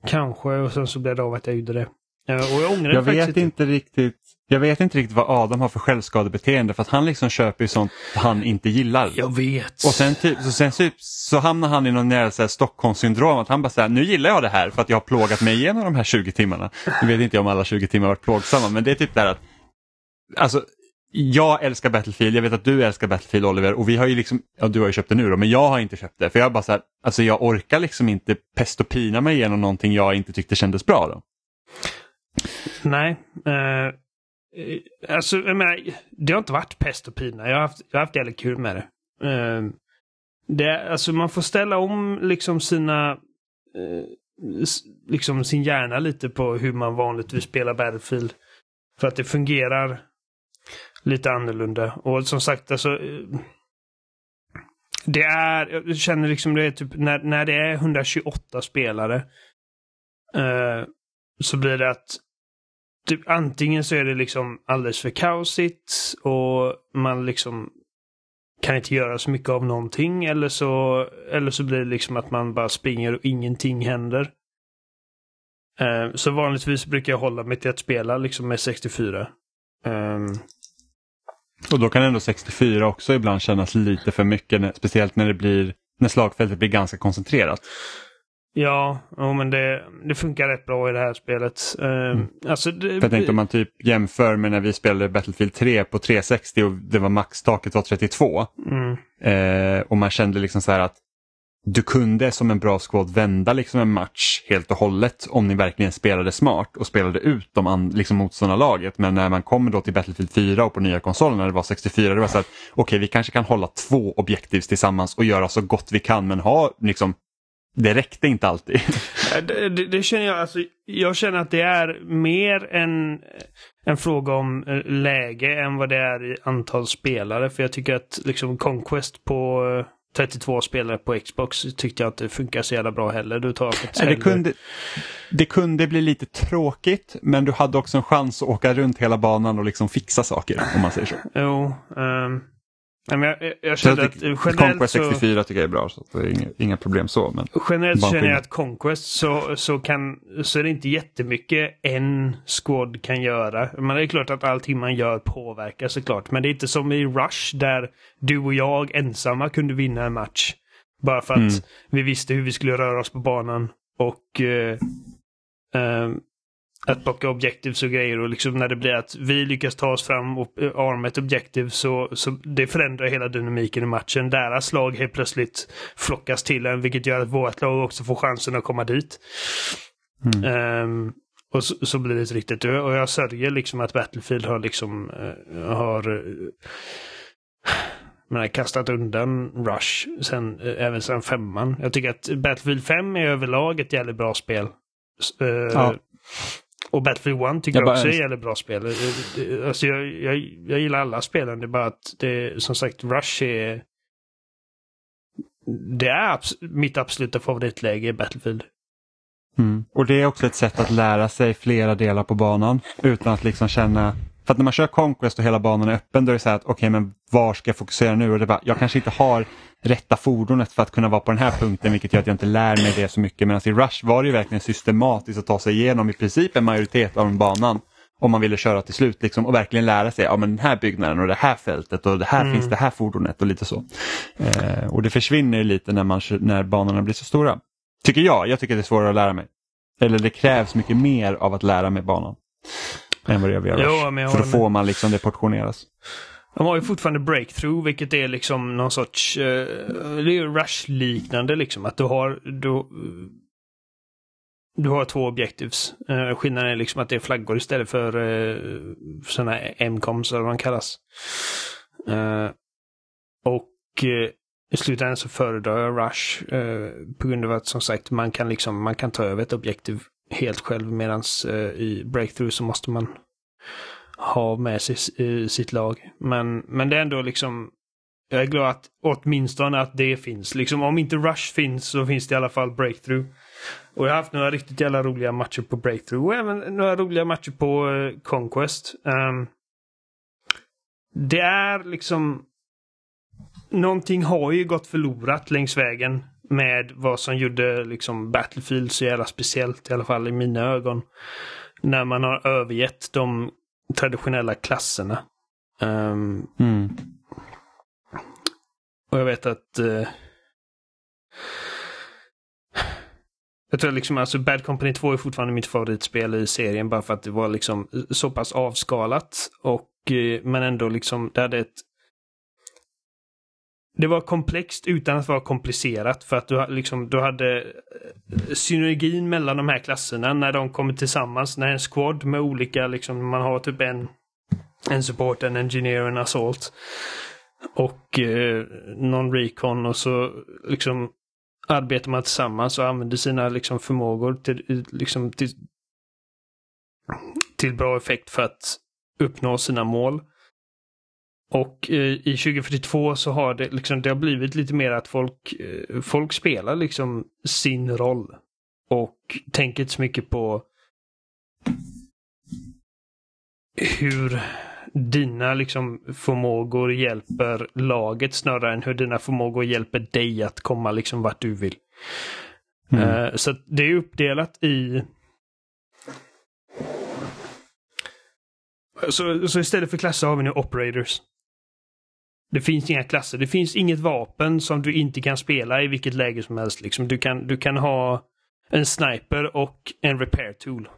Speaker 3: Kanske. Och sen så blev det av att jag gjorde det. Uh, och jag ångrar
Speaker 1: Jag vet inte riktigt. Jag vet inte riktigt vad Adam har för självskadebeteende för att han liksom köper ju sånt han inte gillar.
Speaker 3: Jag vet.
Speaker 1: Och sen, typ, så, sen typ, så hamnar han i någon så här Stockholmssyndrom att han bara säger nu gillar jag det här för att jag har plågat mig igenom de här 20 timmarna. Nu vet inte jag om alla 20 timmar varit plågsamma men det är typ där att Alltså jag älskar Battlefield, jag vet att du älskar Battlefield Oliver och vi har ju liksom, ja du har ju köpt det nu då, men jag har inte köpt det för jag bara så här, alltså jag orkar liksom inte pest och pina mig igenom någonting jag inte tyckte kändes bra då.
Speaker 3: Nej, eh, alltså jag menar, det har inte varit pest och pina, jag har haft, jag har haft jävligt kul med det. Eh, det alltså man får ställa om liksom sina, eh, liksom sin hjärna lite på hur man vanligtvis spelar Battlefield. För att det fungerar lite annorlunda. Och som sagt, alltså. Eh, det är, jag känner liksom det är typ när, när det är 128 spelare. eh, så blir det att typ, antingen så är det liksom alldeles för kaosigt och man liksom kan inte göra så mycket av någonting eller så, eller så blir det liksom att man bara springer och ingenting händer. Eh, så vanligtvis brukar jag hålla mig till att spela liksom med 64. Um, ehm,
Speaker 1: och då kan ändå 64 också ibland kännas lite för mycket, speciellt när det blir när slagfältet blir ganska koncentrerat.
Speaker 3: Ja, oh, men det, det funkar rätt bra i det här spelet. Uh, mm. alltså det,
Speaker 1: jag tänkte om man typ jämför med när vi spelade Battlefield 3 på 360 och det var maxtaket var 32. Mm. Uh, och man kände liksom så här att du kunde som en bra squad vända liksom en match helt och hållet om ni verkligen spelade smart och spelade ut de liksom motståndarlaget. Men när man kommer då till Battlefield 4 och på nya konsoler när det var 64, det var så att okej okay, vi kanske kan hålla två objektiv tillsammans och göra så gott vi kan men ha liksom det räckte inte alltid. *laughs*
Speaker 3: Eh, det, det, det, känner jag, alltså, jag känner att det är mer en, en fråga om eh, läge än vad det är i antal spelare. För jag tycker att liksom Conquest på eh, 32 spelare på Xbox tyckte jag inte funkar så jävla bra heller. Du tar
Speaker 1: det, kunde, det kunde bli lite tråkigt men du hade också en chans att åka runt hela banan och liksom fixa saker om man säger så.
Speaker 3: Jo, um, men jag, jag, jag känner att
Speaker 1: generellt Conquest 64 så, tycker jag är bra, så det är inga, inga problem så. Men
Speaker 3: generellt känner jag att Conquest så, så, kan, så är det inte jättemycket en squad kan göra. Men det är klart att allting man gör påverkar såklart. Men det är inte som i Rush där du och jag ensamma kunde vinna en match. Bara för att mm. vi visste hur vi skulle röra oss på banan. Och eh, eh, att plocka objectives och grejer och liksom när det blir att vi lyckas ta oss fram och eh, arma ett objektiv så, så det förändrar hela dynamiken i matchen. Deras lag helt plötsligt flockas till en vilket gör att vårt lag också får chansen att komma dit. Mm. Um, och så, så, blir det riktigt. Och jag sörjer liksom att Battlefield har liksom uh, har uh, men kastat undan Rush sen, uh, även sen femman. Jag tycker att Battlefield 5 är överlag ett jävligt bra spel. Ja. Och Battlefield 1 tycker jag, jag också är jävligt bra spel. Alltså jag, jag, jag gillar alla spelen. Det är bara att det som sagt Rush är... Det är abs mitt absoluta favoritläge i Battlefield.
Speaker 1: Mm. Och det är också ett sätt att lära sig flera delar på banan utan att liksom känna för att när man kör Conquest och hela banan är öppen då är det så här att okej okay, men var ska jag fokusera nu? Och det bara, jag kanske inte har rätta fordonet för att kunna vara på den här punkten vilket gör att jag inte lär mig det så mycket. Medan i Rush var det ju verkligen systematiskt att ta sig igenom i princip en majoritet av banan om man ville köra till slut liksom, och verkligen lära sig ja, men den här byggnaden och det här fältet och det här mm. finns det här fordonet och lite så. Eh, och det försvinner lite när, man, när banorna blir så stora. Tycker jag, jag tycker det är svårare att lära mig. Eller det krävs mycket mer av att lära mig banan. Än vad det gör jo, För då får man liksom det portioneras.
Speaker 3: De har ju fortfarande breakthrough vilket är liksom någon sorts, uh, det är ju rush-liknande liksom. Att du har, du, du har två objectives. Uh, skillnaden är liksom att det är flaggor istället för uh, sådana M-coms eller vad de kallas. Uh, och uh, i slutändan så föredrar jag Rush på grund av att som sagt man kan liksom, man kan ta över ett objektiv helt själv medan eh, i Breakthrough så måste man ha med sig eh, sitt lag. Men, men det är ändå liksom jag är glad att åtminstone att det finns. Liksom om inte Rush finns så finns det i alla fall Breakthrough. Och jag har haft några riktigt jävla roliga matcher på Breakthrough och även några roliga matcher på eh, Conquest. Um, det är liksom... Någonting har ju gått förlorat längs vägen med vad som gjorde liksom Battlefield så jävla speciellt, i alla fall i mina ögon. När man har övergett de traditionella klasserna. Um, mm. Och jag vet att uh, jag tror liksom alltså Bad Company 2 är fortfarande mitt favoritspel i serien bara för att det var liksom så pass avskalat och uh, men ändå liksom det hade ett det var komplext utan att vara komplicerat för att du, liksom, du hade eh, synergin mellan de här klasserna när de kommer tillsammans. När en squad med olika, liksom, man har typ en, en support, en engineer och en assault. Och eh, någon recon och så liksom arbetar man tillsammans och använder sina liksom, förmågor till, liksom, till, till bra effekt för att uppnå sina mål. Och eh, i 2042 så har det liksom, det har blivit lite mer att folk, eh, folk spelar liksom sin roll. och tänker inte så mycket på hur dina liksom förmågor hjälper laget snarare än hur dina förmågor hjälper dig att komma liksom vart du vill.
Speaker 1: Mm.
Speaker 3: Uh, så det är uppdelat i... Så, så istället för klasser har vi nu operators. Det finns inga klasser. Det finns inget vapen som du inte kan spela i vilket läge som helst. Liksom. Du, kan, du kan ha en sniper och en repair tool.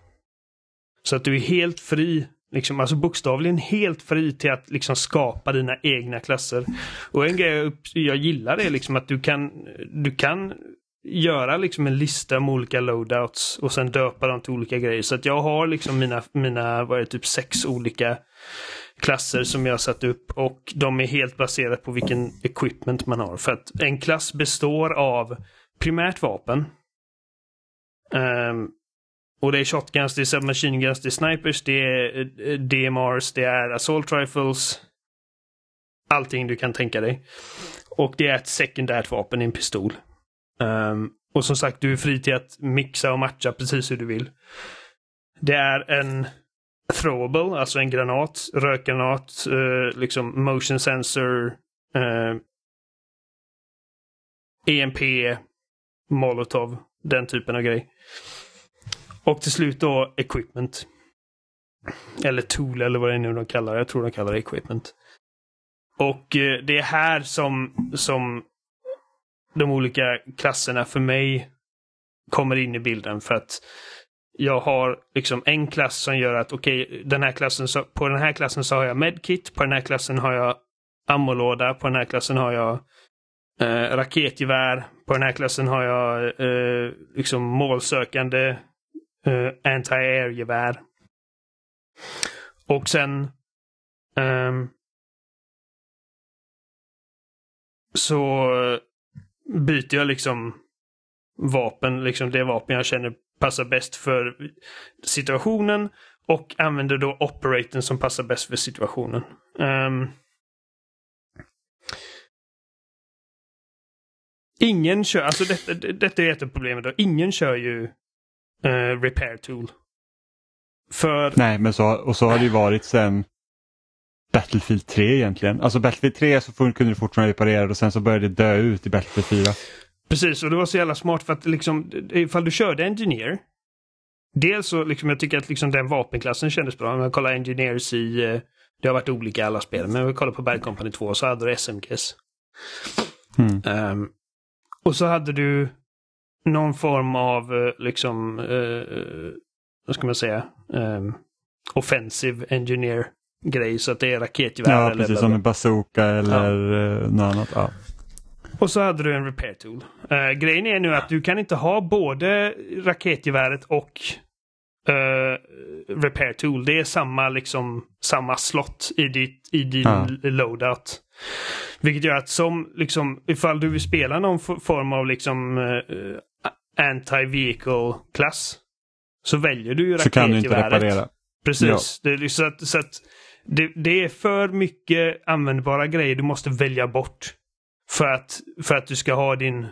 Speaker 3: Så att du är helt fri, liksom, alltså bokstavligen helt fri till att liksom skapa dina egna klasser. Och en grej jag, jag gillar är liksom att du kan, du kan göra liksom en lista med olika loadouts och sen döpa dem till olika grejer. Så att jag har liksom mina, mina vad är det, typ sex olika klasser som jag har satt upp och de är helt baserade på vilken equipment man har. För att en klass består av primärt vapen. Um, och det är shotguns, det är submachine guns, det är snipers, det är eh, DMRs, det är assault rifles. Allting du kan tänka dig. Och det är ett sekundärt vapen, en pistol. Um, och som sagt, du är fri till att mixa och matcha precis hur du vill. Det är en throwable, alltså en granat, rökgranat, eh, liksom motion sensor, eh, EMP, molotov, den typen av grej. Och till slut då equipment. Eller tool eller vad det är nu de kallar det. Jag tror de kallar det equipment. Och eh, det är här som, som de olika klasserna för mig kommer in i bilden för att jag har liksom en klass som gör att okej, okay, den här klassen så, på den här klassen så har jag medkit, på den här klassen har jag ammolåda, på den här klassen har jag eh, raketgevär, på den här klassen har jag eh, liksom målsökande eh, anti-air-gevär. Och sen ehm, så byter jag liksom vapen, liksom det vapen jag känner passar bäst för situationen och använder då operatorn som passar bäst för situationen. Um, ingen kör, alltså detta, detta är ett av problemen då, ingen kör ju uh, repair tool. För...
Speaker 1: Nej, men så, och så har det ju varit sen Battlefield 3 egentligen. Alltså Battlefield 3 så kunde du fortfarande reparera och sen så började det dö ut i Battlefield 4.
Speaker 3: Precis, och det var så jävla smart för att liksom, ifall du körde Engineer. Dels så liksom, jag tycker att liksom den vapenklassen kändes bra. Om jag kollar Engineers i, eh, det har varit olika i alla spel, men om vi kollar på Bad Company 2 så hade du SMGs. Mm. Um, och så hade du någon form av eh, liksom, uh, vad ska man säga, um, offensive engineer grej så att det är raketgevär.
Speaker 1: Ja, precis eller som en bazooka eller ja. något annat. Ja.
Speaker 3: Och så hade du en repair tool. Uh, grejen är nu att du kan inte ha både raketgeväret och uh, repair tool. Det är samma, liksom, samma slott i, ditt, i din ja. loadout. Vilket gör att som, liksom, ifall du vill spela någon form av liksom uh, anti-vehicle-klass så väljer du ju raketgeväret. Så kan du inte reparera. Precis. Ja. Det, så att, så att det, det, är för mycket användbara grejer du måste välja bort. För att, för att du ska ha din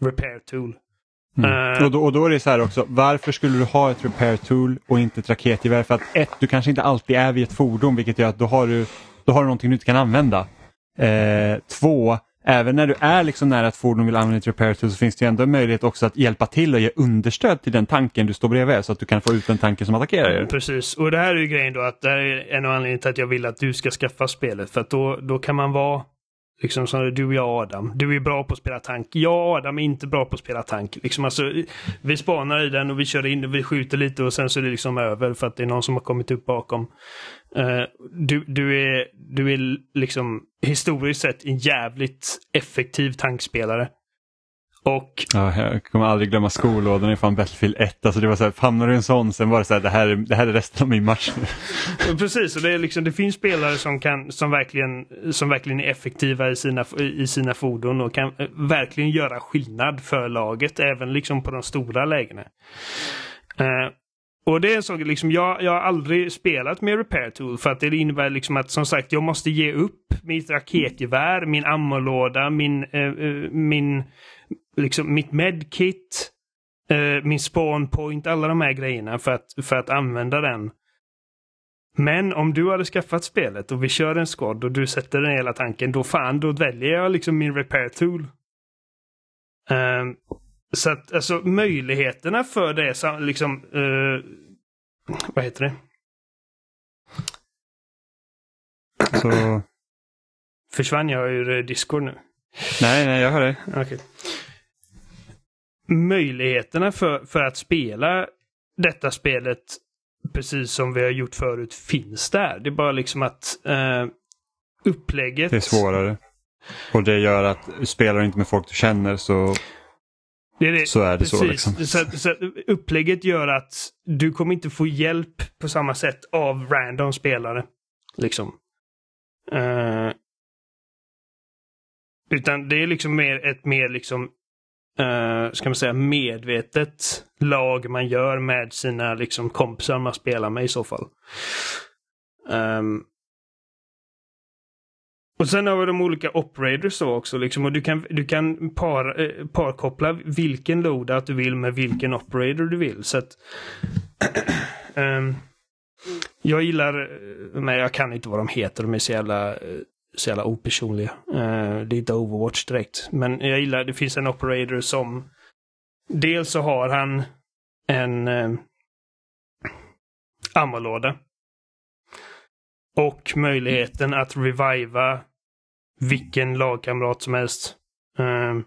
Speaker 3: repair tool.
Speaker 1: Mm. Uh, och, då, och, då, är det så här också, varför skulle du ha ett repair tool och inte ett raketgevär? För att ett, du kanske inte alltid är vid ett fordon vilket gör att då har du, då har du någonting du inte kan använda. Uh, två, även när du är liksom nära ett fordon och vill använda ett repair tool så finns det ändå en möjlighet också att hjälpa till och ge understöd till den tanken du står bredvid så att du kan få ut den tanken som attackerar er.
Speaker 3: Precis, och det här är ju grejen då att det här är en av anledningarna till att jag vill att du ska skaffa spelet för att då, då kan man vara Liksom som du och jag Adam. Du är bra på att spela tank. Jag och Adam är inte bra på att spela tank. Liksom alltså, vi spanar i den och vi kör in och vi skjuter lite och sen så är det liksom över för att det är någon som har kommit upp bakom. Uh, du, du, är, du är liksom historiskt sett en jävligt effektiv tankspelare. Och...
Speaker 1: Ja, jag kommer aldrig glömma skolådorna i fan Battlefield 1. Alltså det var så här, hamnar du i en sån, sen var det så här, det här, är, det här är resten av min match.
Speaker 3: Precis, och det, är liksom, det finns spelare som, kan, som, verkligen, som verkligen är effektiva i sina, i sina fordon och kan eh, verkligen göra skillnad för laget, även liksom på de stora lägena. Uh, och det är så liksom, jag, jag har aldrig spelat med Repair Tool för att det innebär liksom att som sagt jag måste ge upp mitt raketgevär, min ammolåda, min, uh, uh, min liksom mitt medkit eh, min spawn point, alla de här grejerna för att, för att använda den. Men om du hade skaffat spelet och vi kör en squad och du sätter den hela tanken, då fan, då väljer jag liksom min repair tool. Um, så att alltså möjligheterna för det, liksom, uh, vad heter det?
Speaker 1: Så...
Speaker 3: Försvann jag ur Discord nu?
Speaker 1: Nej, nej, jag hör dig.
Speaker 3: Okay. Möjligheterna för, för att spela detta spelet precis som vi har gjort förut finns där. Det är bara liksom att uh, upplägget...
Speaker 1: Det är svårare. Och det gör att spelar du inte med folk du känner så det är det. Så är det Precis. så. Liksom.
Speaker 3: Så, så upplägget gör att du kommer inte få hjälp på samma sätt av random spelare. Liksom. Uh, utan det är liksom mer ett mer liksom, Eh, uh, ska man säga medvetet lag man gör med sina liksom kompisar man spelar med i så fall. Um, och sen har vi de olika operators också liksom och du kan, du kan par, eh, parkoppla vilken loadout du vill med vilken operator du vill. Så att um, *clears throat* Jag gillar, eh, men jag kan inte vad de heter, de är så jävla, eh, så jävla opersonliga. Uh, det är inte Overwatch direkt. Men jag gillar, det finns en operator som Dels så har han en uh, ammolåda och möjligheten att reviva vilken lagkamrat som helst. Um,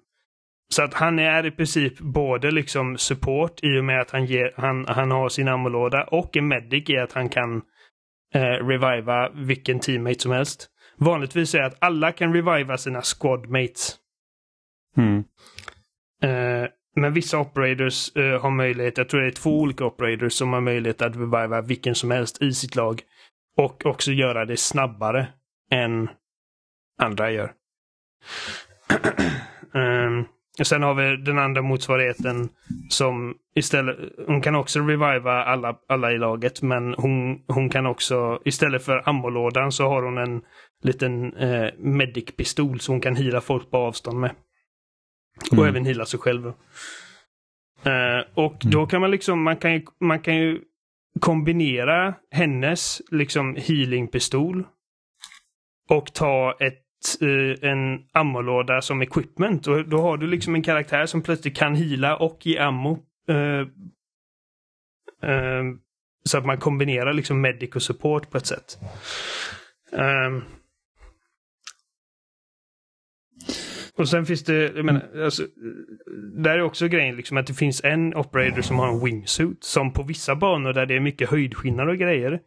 Speaker 3: så att han är i princip både liksom support i och med att han, ger, han, han har sin ammolåda och en medic i att han kan eh, reviva vilken teammate som helst. Vanligtvis är att alla kan reviva sina squadmates.
Speaker 1: Mm.
Speaker 3: Eh, men vissa operators eh, har möjlighet, jag tror det är två olika operators som har möjlighet att reviva vilken som helst i sitt lag. Och också göra det snabbare än andra gör. *clears throat* um, sen har vi den andra motsvarigheten som istället, hon kan också reviva alla, alla i laget men hon, hon kan också, istället för ammolådan så har hon en liten eh, medic-pistol så hon kan hila folk på avstånd med. Mm. Och även hila sig själv. Uh, och mm. då kan man liksom, man kan ju, man kan ju kombinera hennes liksom healing-pistol och ta ett uh, en ammolåda som equipment. Och då har du liksom en karaktär som plötsligt kan hila och ge ammo. Uh, uh, så att man kombinerar liksom medic och support på ett sätt. Um, och sen finns det, jag menar, alltså, där är också grejen liksom att det finns en operator som har en wingsuit som på vissa banor där det är mycket höjdskillnader och grejer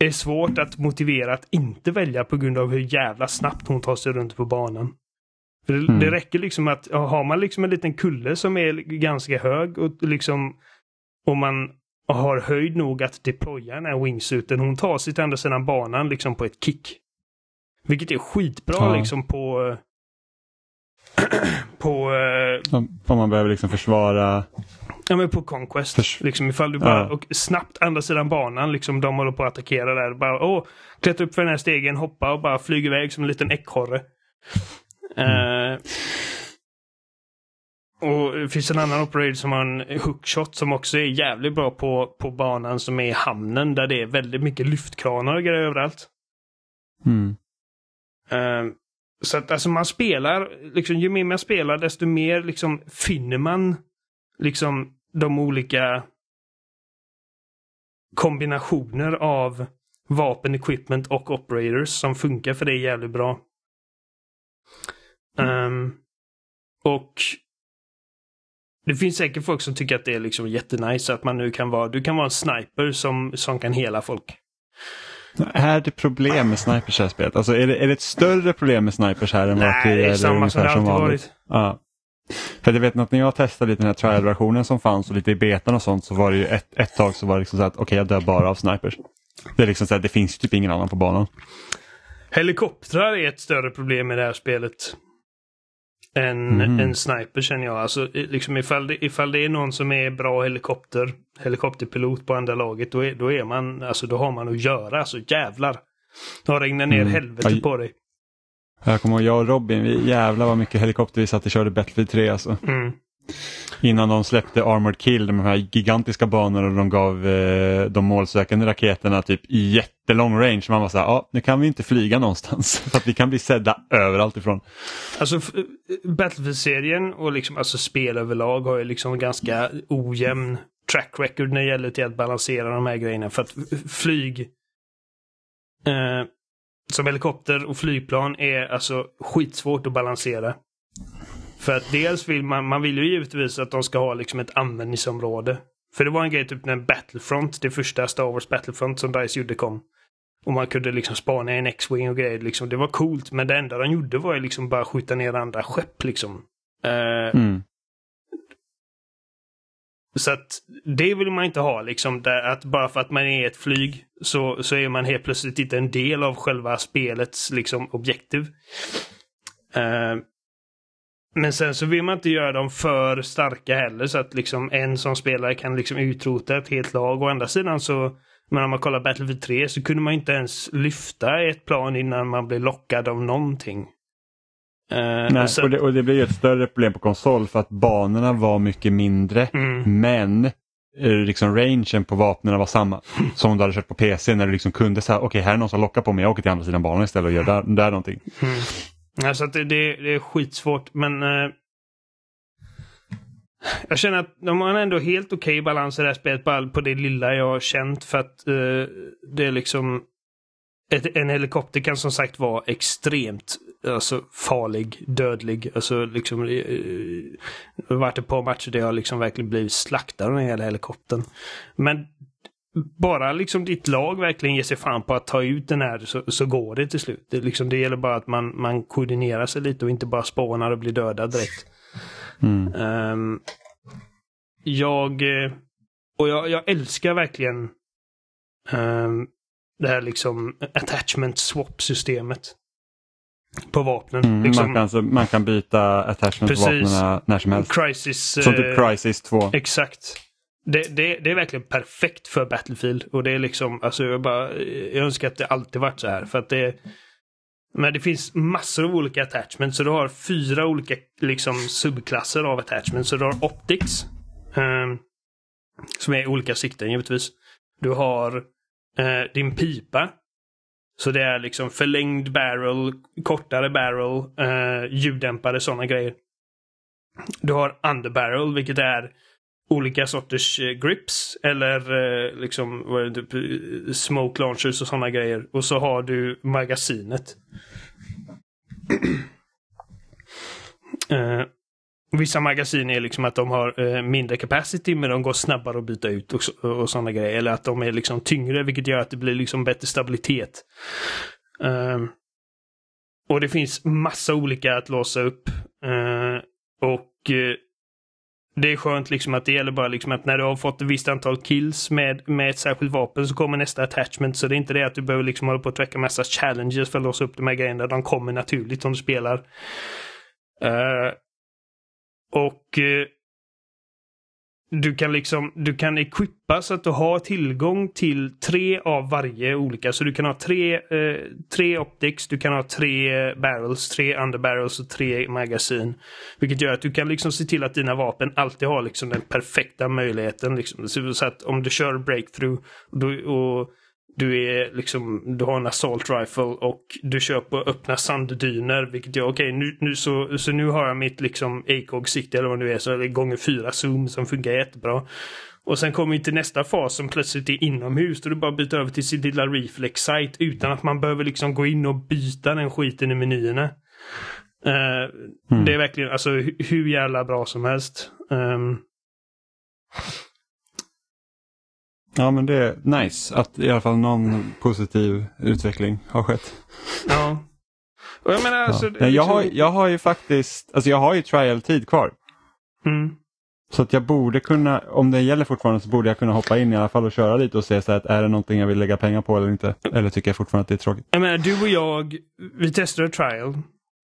Speaker 3: är svårt att motivera att inte välja på grund av hur jävla snabbt hon tar sig runt på banan. För det, mm. det räcker liksom att har man liksom en liten kulle som är ganska hög och liksom om man har höjd nog att deploya den här wingsuiten. Hon tar sig till andra sidan banan liksom på ett kick. Vilket är skitbra ja. liksom på *clears throat* på...
Speaker 1: Eh, om man behöver liksom försvara
Speaker 3: Ja men på Conquest. Förs liksom ifall du bara, ja. och snabbt andra sidan banan, liksom de håller på att attackera där. Bara, åh, klättra upp för den här stegen, hoppa och bara flyga iväg som en liten ekorre. Mm. Uh, och det finns en annan operator som har en hookshot som också är jävligt bra på, på banan som är i hamnen där det är väldigt mycket lyftkranar och grejer överallt.
Speaker 1: Mm.
Speaker 3: Uh, så att alltså man spelar, liksom, ju mer man spelar desto mer liksom finner man liksom de olika kombinationer av vapen, equipment och operators som funkar för det jävligt bra. Um, och det finns säkert folk som tycker att det är liksom jättenice att man nu kan vara, du kan vara en sniper som, som kan hela folk.
Speaker 1: Är det problem med snipers här spelet? Alltså är det, är det ett större problem med snipers här än vad
Speaker 3: det är? Nej, det är samma som det alltid varit.
Speaker 1: Ja. För jag vet att när jag testade lite den här trial-versionen som fanns och lite i betan och sånt så var det ju ett, ett tag så var det liksom så att okej okay, jag dör bara av snipers. Det är liksom så att det finns typ ingen annan på banan.
Speaker 3: Helikoptrar är ett större problem i det här spelet. Än mm. en sniper känner jag. Alltså liksom ifall det, ifall det är någon som är bra helikopter, helikopterpilot på andra laget, då är, då är man, alltså då har man att göra. Alltså jävlar. Då regnar ner mm. helvetet på dig.
Speaker 1: Jag kommer ihåg jag och Robin, vi, jävlar vad mycket helikopter vi satt och körde Battlefield 3 alltså.
Speaker 3: Mm.
Speaker 1: Innan de släppte Armored Kill, de här gigantiska banorna och de gav eh, de målsökande raketerna typ jättelång range. Man var så här, ja nu kan vi inte flyga någonstans *laughs* för att vi kan bli sedda överallt ifrån.
Speaker 3: Alltså eh, Battlefield-serien och liksom alltså spel överlag har ju liksom ganska ojämn track record när det gäller till att balansera de här grejerna. För att flyg eh, som helikopter och flygplan är alltså skitsvårt att balansera. För att dels vill man, man vill ju givetvis att de ska ha liksom ett användningsområde. För det var en grej typ när Battlefront, det första Star Wars Battlefront som DICE gjorde kom. Och man kunde liksom spana i en X-Wing och grejer. Liksom. Det var coolt, men det enda de gjorde var ju liksom bara skjuta ner andra skepp liksom. Uh, mm. Så att det vill man inte ha liksom. Där, att bara för att man är ett flyg så, så är man helt plötsligt inte en del av själva spelets liksom objektiv. Uh, men sen så vill man inte göra dem för starka heller så att liksom en som spelare kan liksom utrota ett helt lag. Å andra sidan så, men om man kollar Battlefield 3 så kunde man inte ens lyfta ett plan innan man blev lockad av någonting.
Speaker 1: Uh, Nej, och, sen... och, det, och det blir ett större problem på konsol för att banorna var mycket mindre mm. men eh, liksom rangen på vapnen var samma *laughs* som du hade kört på PC när du liksom kunde säga okej okay, här är någon som lockar på mig, jag åker till andra sidan banan istället och gör där, där någonting. Mm.
Speaker 3: Alltså att det, det, det är skitsvårt men eh, jag känner att de har ändå helt okej okay balans i det här spelet bara på det lilla jag har känt för att eh, det är liksom ett, en helikopter kan som sagt vara extremt alltså, farlig, dödlig. Alltså liksom, eh, det har varit ett par matcher där jag liksom verkligen blivit slaktad av den hela helikoptern. Men bara liksom ditt lag verkligen ger sig fan på att ta ut den här så, så går det till slut. Det, liksom, det gäller bara att man, man koordinerar sig lite och inte bara spånar och blir dödad direkt. Mm. Um, jag, och jag, jag älskar verkligen um, det här liksom attachment swap-systemet. På vapnen.
Speaker 1: Mm, liksom. man, kan, alltså, man kan byta attachment Precis. på vapnen när som helst.
Speaker 3: Crisis.
Speaker 1: Som typ eh, Crisis 2.
Speaker 3: Exakt. Det, det, det, är verkligen perfekt för Battlefield. Och det är liksom, alltså jag bara, jag önskar att det alltid varit så här. För att det, men det finns massor av olika attachments. Så du har fyra olika liksom subklasser av attachments. Så du har Optics. Um, som är olika sikten givetvis. Du har uh, din pipa. Så det är liksom förlängd barrel, kortare barrel, uh, ljuddämpare, sådana grejer. Du har underbarrel, vilket är olika sorters eh, grips eller eh, liksom vad är det, typ, eh, smoke launchers och sådana grejer. Och så har du magasinet. uh, *clears throat* vissa magasin är liksom att de har uh, mindre capacity men de går snabbare att byta ut och, och sådana grejer. Eller att de är liksom tyngre vilket gör att det blir liksom bättre stabilitet. Uh, och det finns massa olika att låsa upp. och det är skönt liksom att det gäller bara liksom att när du har fått ett visst antal kills med, med ett särskilt vapen så kommer nästa attachment. Så det är inte det att du behöver liksom hålla på att tracka massa challenges för att låsa upp de här grejerna. De kommer naturligt om du spelar. Uh, och uh, du kan liksom, du kan equippa så att du har tillgång till tre av varje olika. Så du kan ha tre, eh, tre optics, du kan ha tre barrels, tre underbarrels och tre magasin. Vilket gör att du kan liksom se till att dina vapen alltid har liksom den perfekta möjligheten. Liksom. Så att om du kör breakthrough och, du, och är liksom, du har en assault rifle och du på öppna sanddyner. Vilket gör, okej okay, nu, nu så, så nu har jag mitt liksom ACOG-sikte eller vad det nu är, så det är gånger fyra zoom som funkar jättebra. Och sen kommer vi till nästa fas som plötsligt är inomhus. Då du bara byter över till sin lilla reflex site utan att man behöver liksom gå in och byta den skiten i menyerna. Uh, mm. Det är verkligen alltså hur jävla bra som helst. Um,
Speaker 1: Ja men det är nice att i alla fall någon positiv utveckling har skett.
Speaker 3: Ja. Och jag menar alltså,
Speaker 1: ja. jag, har, jag har ju faktiskt, alltså jag har ju trial-tid kvar. Mm. Så att jag borde kunna, om det gäller fortfarande så borde jag kunna hoppa in i alla fall och köra lite och se så att är det någonting jag vill lägga pengar på eller inte. Eller tycker jag fortfarande att det är tråkigt.
Speaker 3: Jag menar du och jag, vi testade trial.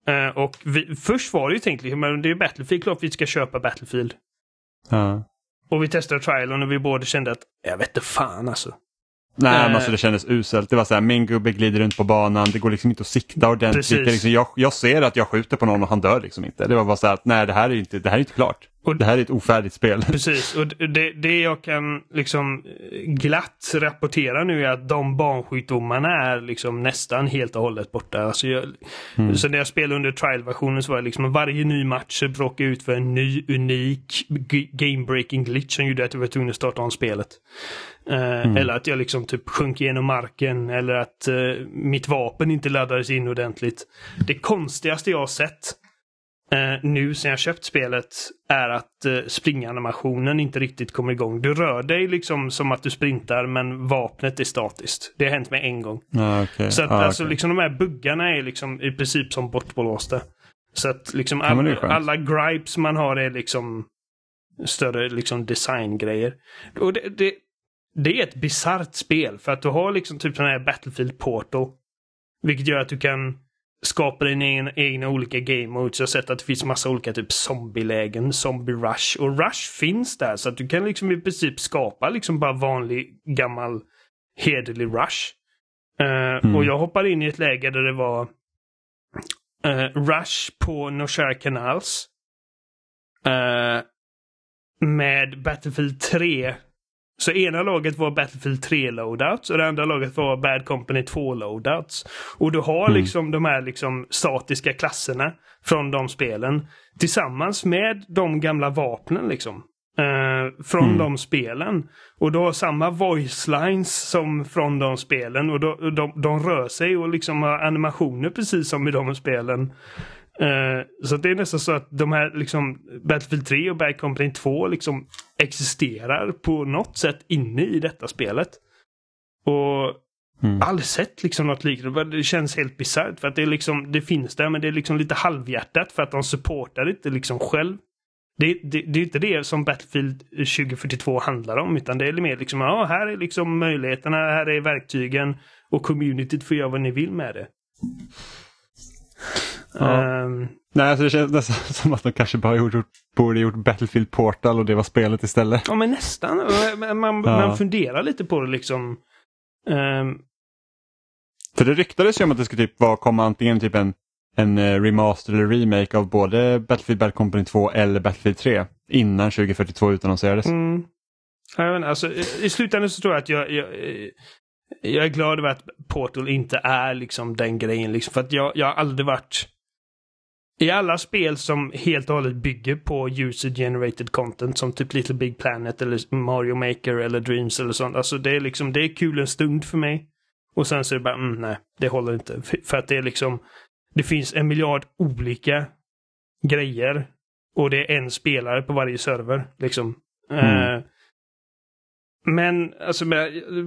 Speaker 3: Eh, och vi, först var det ju tänkt, men det är Battlefield, klart vi ska köpa Battlefield. Ja. Och vi testade trialen och vi båda kände att, jag vet inte fan alltså.
Speaker 1: Nej, men alltså det kändes uselt. Det var så här, min gubbe glider runt på banan, det går liksom inte att sikta ordentligt. Liksom, jag, jag, ser att jag skjuter på någon och han dör liksom inte. Det var bara så här att nej, det här är inte, det här är inte klart.
Speaker 3: Och-
Speaker 1: det här är ett ofärdigt spel.
Speaker 3: Precis, och det, det jag kan liksom eh, glatt rapportera nu är att de barnsjukdomarna är liksom nästan helt och hållet borta. Alltså jag, Så när jag spelade under trial-versionen så var det liksom varje ny match råkade ut för en ny unik game-breaking glitch som gjorde att jag var tvungen att starta om spelet. Eh, Eller att jag liksom typ sjönk igenom marken eller att eh, mitt vapen inte laddades in ordentligt. Det konstigaste jag har sett eh, nu sen jag köpt spelet är att eh, springanimationen inte riktigt kommer igång. Du rör dig liksom som att du sprintar men vapnet är statiskt. Det har hänt mig en gång.
Speaker 1: Ja, okej.
Speaker 3: Så att
Speaker 1: Ja,
Speaker 3: alltså
Speaker 1: okej.
Speaker 3: liksom de här buggarna är liksom i princip som bortblåsta. Så att liksom all, alla gripes man har är liksom större liksom designgrejer. Och det, det, det är ett bisarrt spel för att du har liksom typ sån här Battlefield Portal. Vilket gör att du kan skapa dina egna, egna olika game modes. Jag har sett att det finns massa olika typ zombielägen, zombie rush. Och rush finns där så att du kan liksom i princip skapa liksom bara vanlig gammal hederlig rush. Eh,
Speaker 1: Mm.
Speaker 3: Och jag hoppade in i ett läge där det var eh, rush på Noshare Canals. Eh, med Battlefield 3. Så ena laget var Battlefield 3 loadouts och det andra laget var Bad Company 2 loadouts. Och du har
Speaker 1: Mm.
Speaker 3: liksom de här liksom statiska klasserna från de spelen tillsammans med de gamla vapnen liksom. Eh, från
Speaker 1: Mm.
Speaker 3: de spelen. Och du har samma voice lines som från de spelen och de, de, de rör sig och liksom har animationer precis som i de spelen. Eh, så det är nästan så att de här liksom Battlefield 3 och Bad Company 2 liksom existerar på något sätt inne i detta spelet. Och
Speaker 1: Mm.
Speaker 3: aldrig sett liksom något liknande. Det känns helt bisarrt för att det är liksom, det finns där men det är liksom lite halvhjärtat för att de supportar inte liksom själv. Det, det, det är inte det som Battlefield 2042 handlar om utan det är mer liksom, ja här är liksom möjligheterna, här är verktygen och communityt får göra vad ni vill med det.
Speaker 1: Ja.
Speaker 3: Ehm,
Speaker 1: Nej, alltså det känns nästan *laughs* som att de kanske bara gjort, borde gjort Battlefield Portal och det var spelet istället.
Speaker 3: Ja men nästan. Man, man,
Speaker 1: Ja.
Speaker 3: man funderar lite på det liksom. Ehm,
Speaker 1: För det ryktades ju om att det skulle typ vara, komma antingen typ en, en eh, remaster eller remake av både Battlefield Bad Company 2 eller Battlefield 3 innan 2042 utannonserades.
Speaker 3: mm, jag inte, alltså, i- I slutändan så tror jag att jag, jag, eh, jag är glad över att Portal inte är liksom den grejen. Liksom, för att jag, jag har aldrig varit... I alla spel som helt och hållet bygger på user generated content som typ Little Big Planet eller Mario Maker eller Dreams eller sånt. Alltså det är liksom, det är kul en stund för mig. Och sen så är det bara, mm, nej, det håller inte. För, att det är liksom, det finns en miljard olika grejer. Och det är en spelare på varje server. Liksom.
Speaker 1: Mm.
Speaker 3: Eh, men alltså,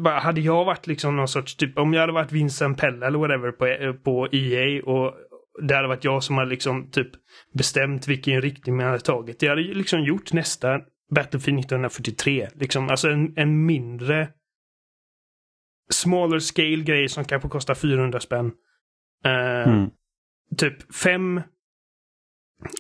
Speaker 3: bara, hade jag varit liksom någon sorts, typ om jag hade varit Vincent Pelle eller whatever på, på EA och det hade varit jag som hade liksom typ bestämt vilken riktning man hade tagit. Jag hade liksom gjort nästa Battlefield 1943. Liksom, alltså en, en mindre smaller scale grej som kanske kostar 400 spänn. Eh,
Speaker 1: Mm.
Speaker 3: Typ fem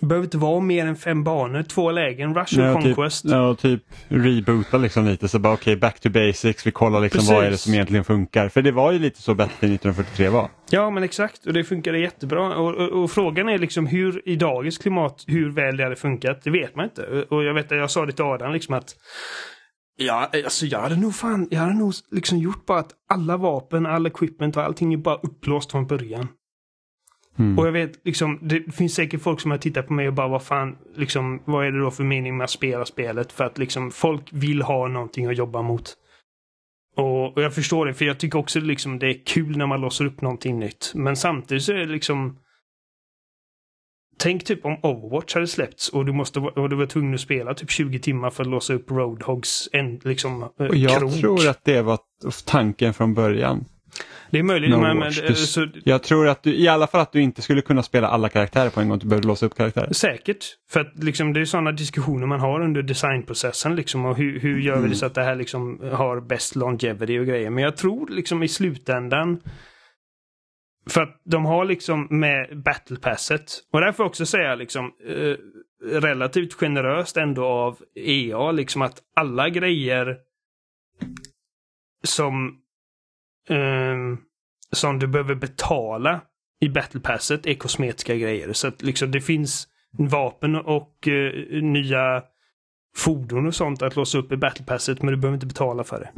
Speaker 3: behöver inte vara mer än fem banor, två lägen, och
Speaker 1: Ja, typ,
Speaker 3: Conquest.
Speaker 1: ja, typ reboota liksom lite så bara okej back to basics, vi kollar liksom
Speaker 3: Precis.
Speaker 1: vad är det som egentligen funkar. För det var ju lite så Battlefield 1943 var.
Speaker 3: Ja, men exakt. Och det funkade jättebra. Och, och, och frågan är liksom hur i dagens klimat, hur väl det hade funkat. Det vet man inte. Och- jag vet att jag sa det till Adam liksom att Ja, alltså jag hade nog fan, jag hade nog liksom gjort bara att alla vapen, all equipment och allting är bara upplåst från början.
Speaker 1: Mm.
Speaker 3: Och jag vet liksom, det finns säkert folk som har tittat på mig och bara vad fan, liksom, vad är det då för mening med att spela spelet? För att liksom folk vill ha någonting att jobba mot. Och, och jag förstår det, för jag tycker också liksom det är kul när man låser upp någonting nytt. Men samtidigt så är det liksom Tänk typ om Overwatch hade släppts och du, måste, och du var tvungen att spela typ 20 timmar för att låsa upp Roadhogs en, liksom, eh,
Speaker 1: Och jag
Speaker 3: krok.
Speaker 1: tror att det var tanken från början.
Speaker 3: Det är möjligt,
Speaker 1: No
Speaker 3: men, men
Speaker 1: Watch.
Speaker 3: eh,
Speaker 1: Du-
Speaker 3: så,
Speaker 1: Jag tror att du, i alla fall att du inte skulle kunna spela alla karaktärer på en gång, du behöver låsa upp karaktärer.
Speaker 3: Säkert. För att liksom, det är sådana diskussioner man har under designprocessen. Liksom, och hur, hur gör vi det så att det här liksom har bäst longevity och grejer. Men jag tror liksom i slutändan för att de har liksom med battle passet och där får jag också säga liksom eh, relativt generöst ändå av EA liksom att alla grejer som ehm, som du behöver betala i battle passet är kosmetiska grejer. Så att liksom det finns vapen och eh, nya fordon och sånt att låsa upp i battlepasset men du behöver inte betala för det.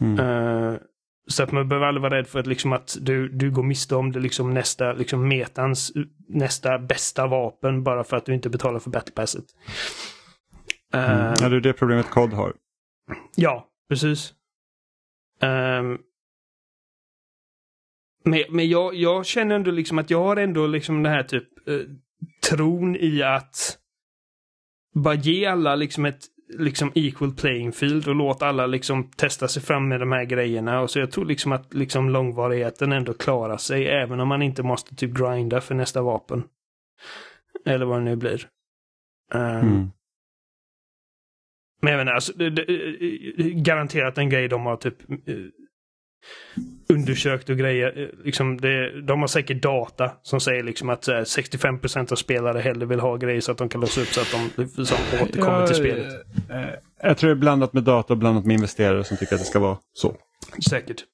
Speaker 1: Mm.
Speaker 3: Eh, så att man behöver aldrig vara rädd för att, liksom, att du, du går miste om det liksom nästa, liksom metans nästa bästa vapen bara för att du inte betalar för battlepasset.
Speaker 1: Mm.
Speaker 3: Eh,
Speaker 1: Ja, det är det problemet COD har.
Speaker 3: Ja, precis. Um, men men jag, jag känner ändå liksom att jag har ändå liksom den här typ eh, tron i att bara ge alla liksom ett liksom equal playing field och låt alla liksom testa sig fram med de här grejerna. Och så jag tror liksom att liksom långvarigheten ändå klarar sig även om man inte måste typ grinda för nästa vapen. Eller vad det nu blir. Um,
Speaker 1: Mm
Speaker 3: men jag menar, alltså, det, det, eh, garanterat en grej de har typ eh, undersökt och grejer. eh, Liksom det, de har säkert data som säger liksom att eh, 65% av spelare hellre vill ha grejer så att de kan låsa upp så att de som återkommer
Speaker 1: Ja,
Speaker 3: till spelet.
Speaker 1: eh, Jag tror det är blandat med data och blandat med investerare som tycker att det ska vara så.
Speaker 3: Säkert.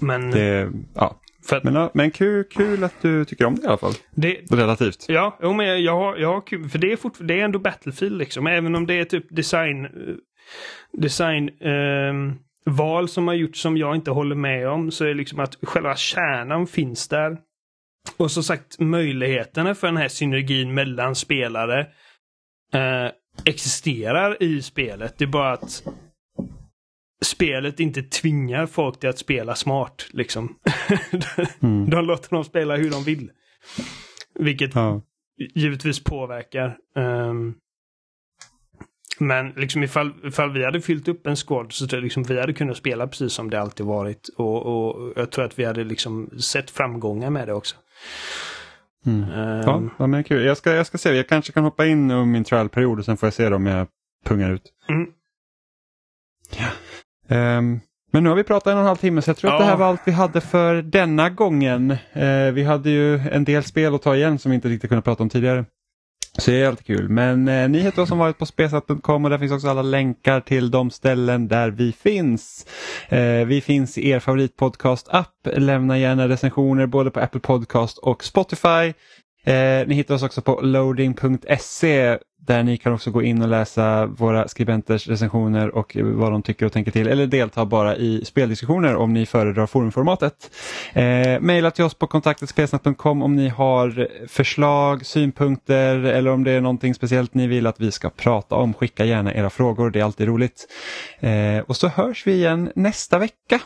Speaker 3: Men,
Speaker 1: Det, ja.
Speaker 3: Att
Speaker 1: men, men kul, kul att du tycker om det i alla fall.
Speaker 3: det,
Speaker 1: Relativt.
Speaker 3: Ja, jo, men jag, jag, har, jag har kul. För det är, fort, det är ändå Battlefield liksom. Även om det är typ design... eh, Design... val som har gjorts som jag inte håller med om. Så är det liksom att själva kärnan finns där. Och som sagt möjligheterna för den här synergin mellan spelare eh, existerar i spelet. Det är bara att spelet inte tvingar folk till att spela smart. Liksom. *laughs*
Speaker 1: Mm.
Speaker 3: de låter dem spela hur de vill. Vilket
Speaker 1: Ja.
Speaker 3: givetvis påverkar. Ehm, men liksom ifall, ifall vi hade fyllt upp en squad så tror jag liksom vi hade kunnat spela precis som det alltid varit. Och, och jag tror att vi hade liksom sett framgångar med det också.
Speaker 1: Mm.
Speaker 3: Ehm,
Speaker 1: Ja, ja, men kul. Jag ska, jag ska se, jag kanske kan hoppa in under min trialperiod och sen får jag se om jag pungar ut.
Speaker 3: Mm.
Speaker 1: Ehm, men nu har vi pratat en och en halv timme så jag tror att
Speaker 3: Ja.
Speaker 1: det här var allt vi hade för denna gången. Eh, vi hade ju en del spel att ta igen som vi inte riktigt kunde prata om tidigare. Så det är alltid kul. Men eh, ni hittar oss som varit på spesat.com och där finns också alla länkar till de ställen där vi finns. Eh, vi finns i er favoritpodcast-app. Lämna gärna recensioner både på Apple Podcast och Spotify. Eh, ni hittar oss också på loading.se där ni kan också gå in och läsa våra skribenters recensioner och vad de tycker och tänker till eller delta bara i speldiskussioner om ni föredrar forumformatet. Eh, maila till oss på kontaktetspelsnack.com om ni har förslag, synpunkter eller om det är någonting speciellt ni vill att vi ska prata om. Skicka gärna era frågor, det är alltid roligt. Eh, och så hörs vi igen nästa vecka.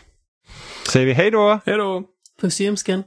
Speaker 1: Säger vi hej då!
Speaker 3: Hej då!
Speaker 2: Puss i ljumsken.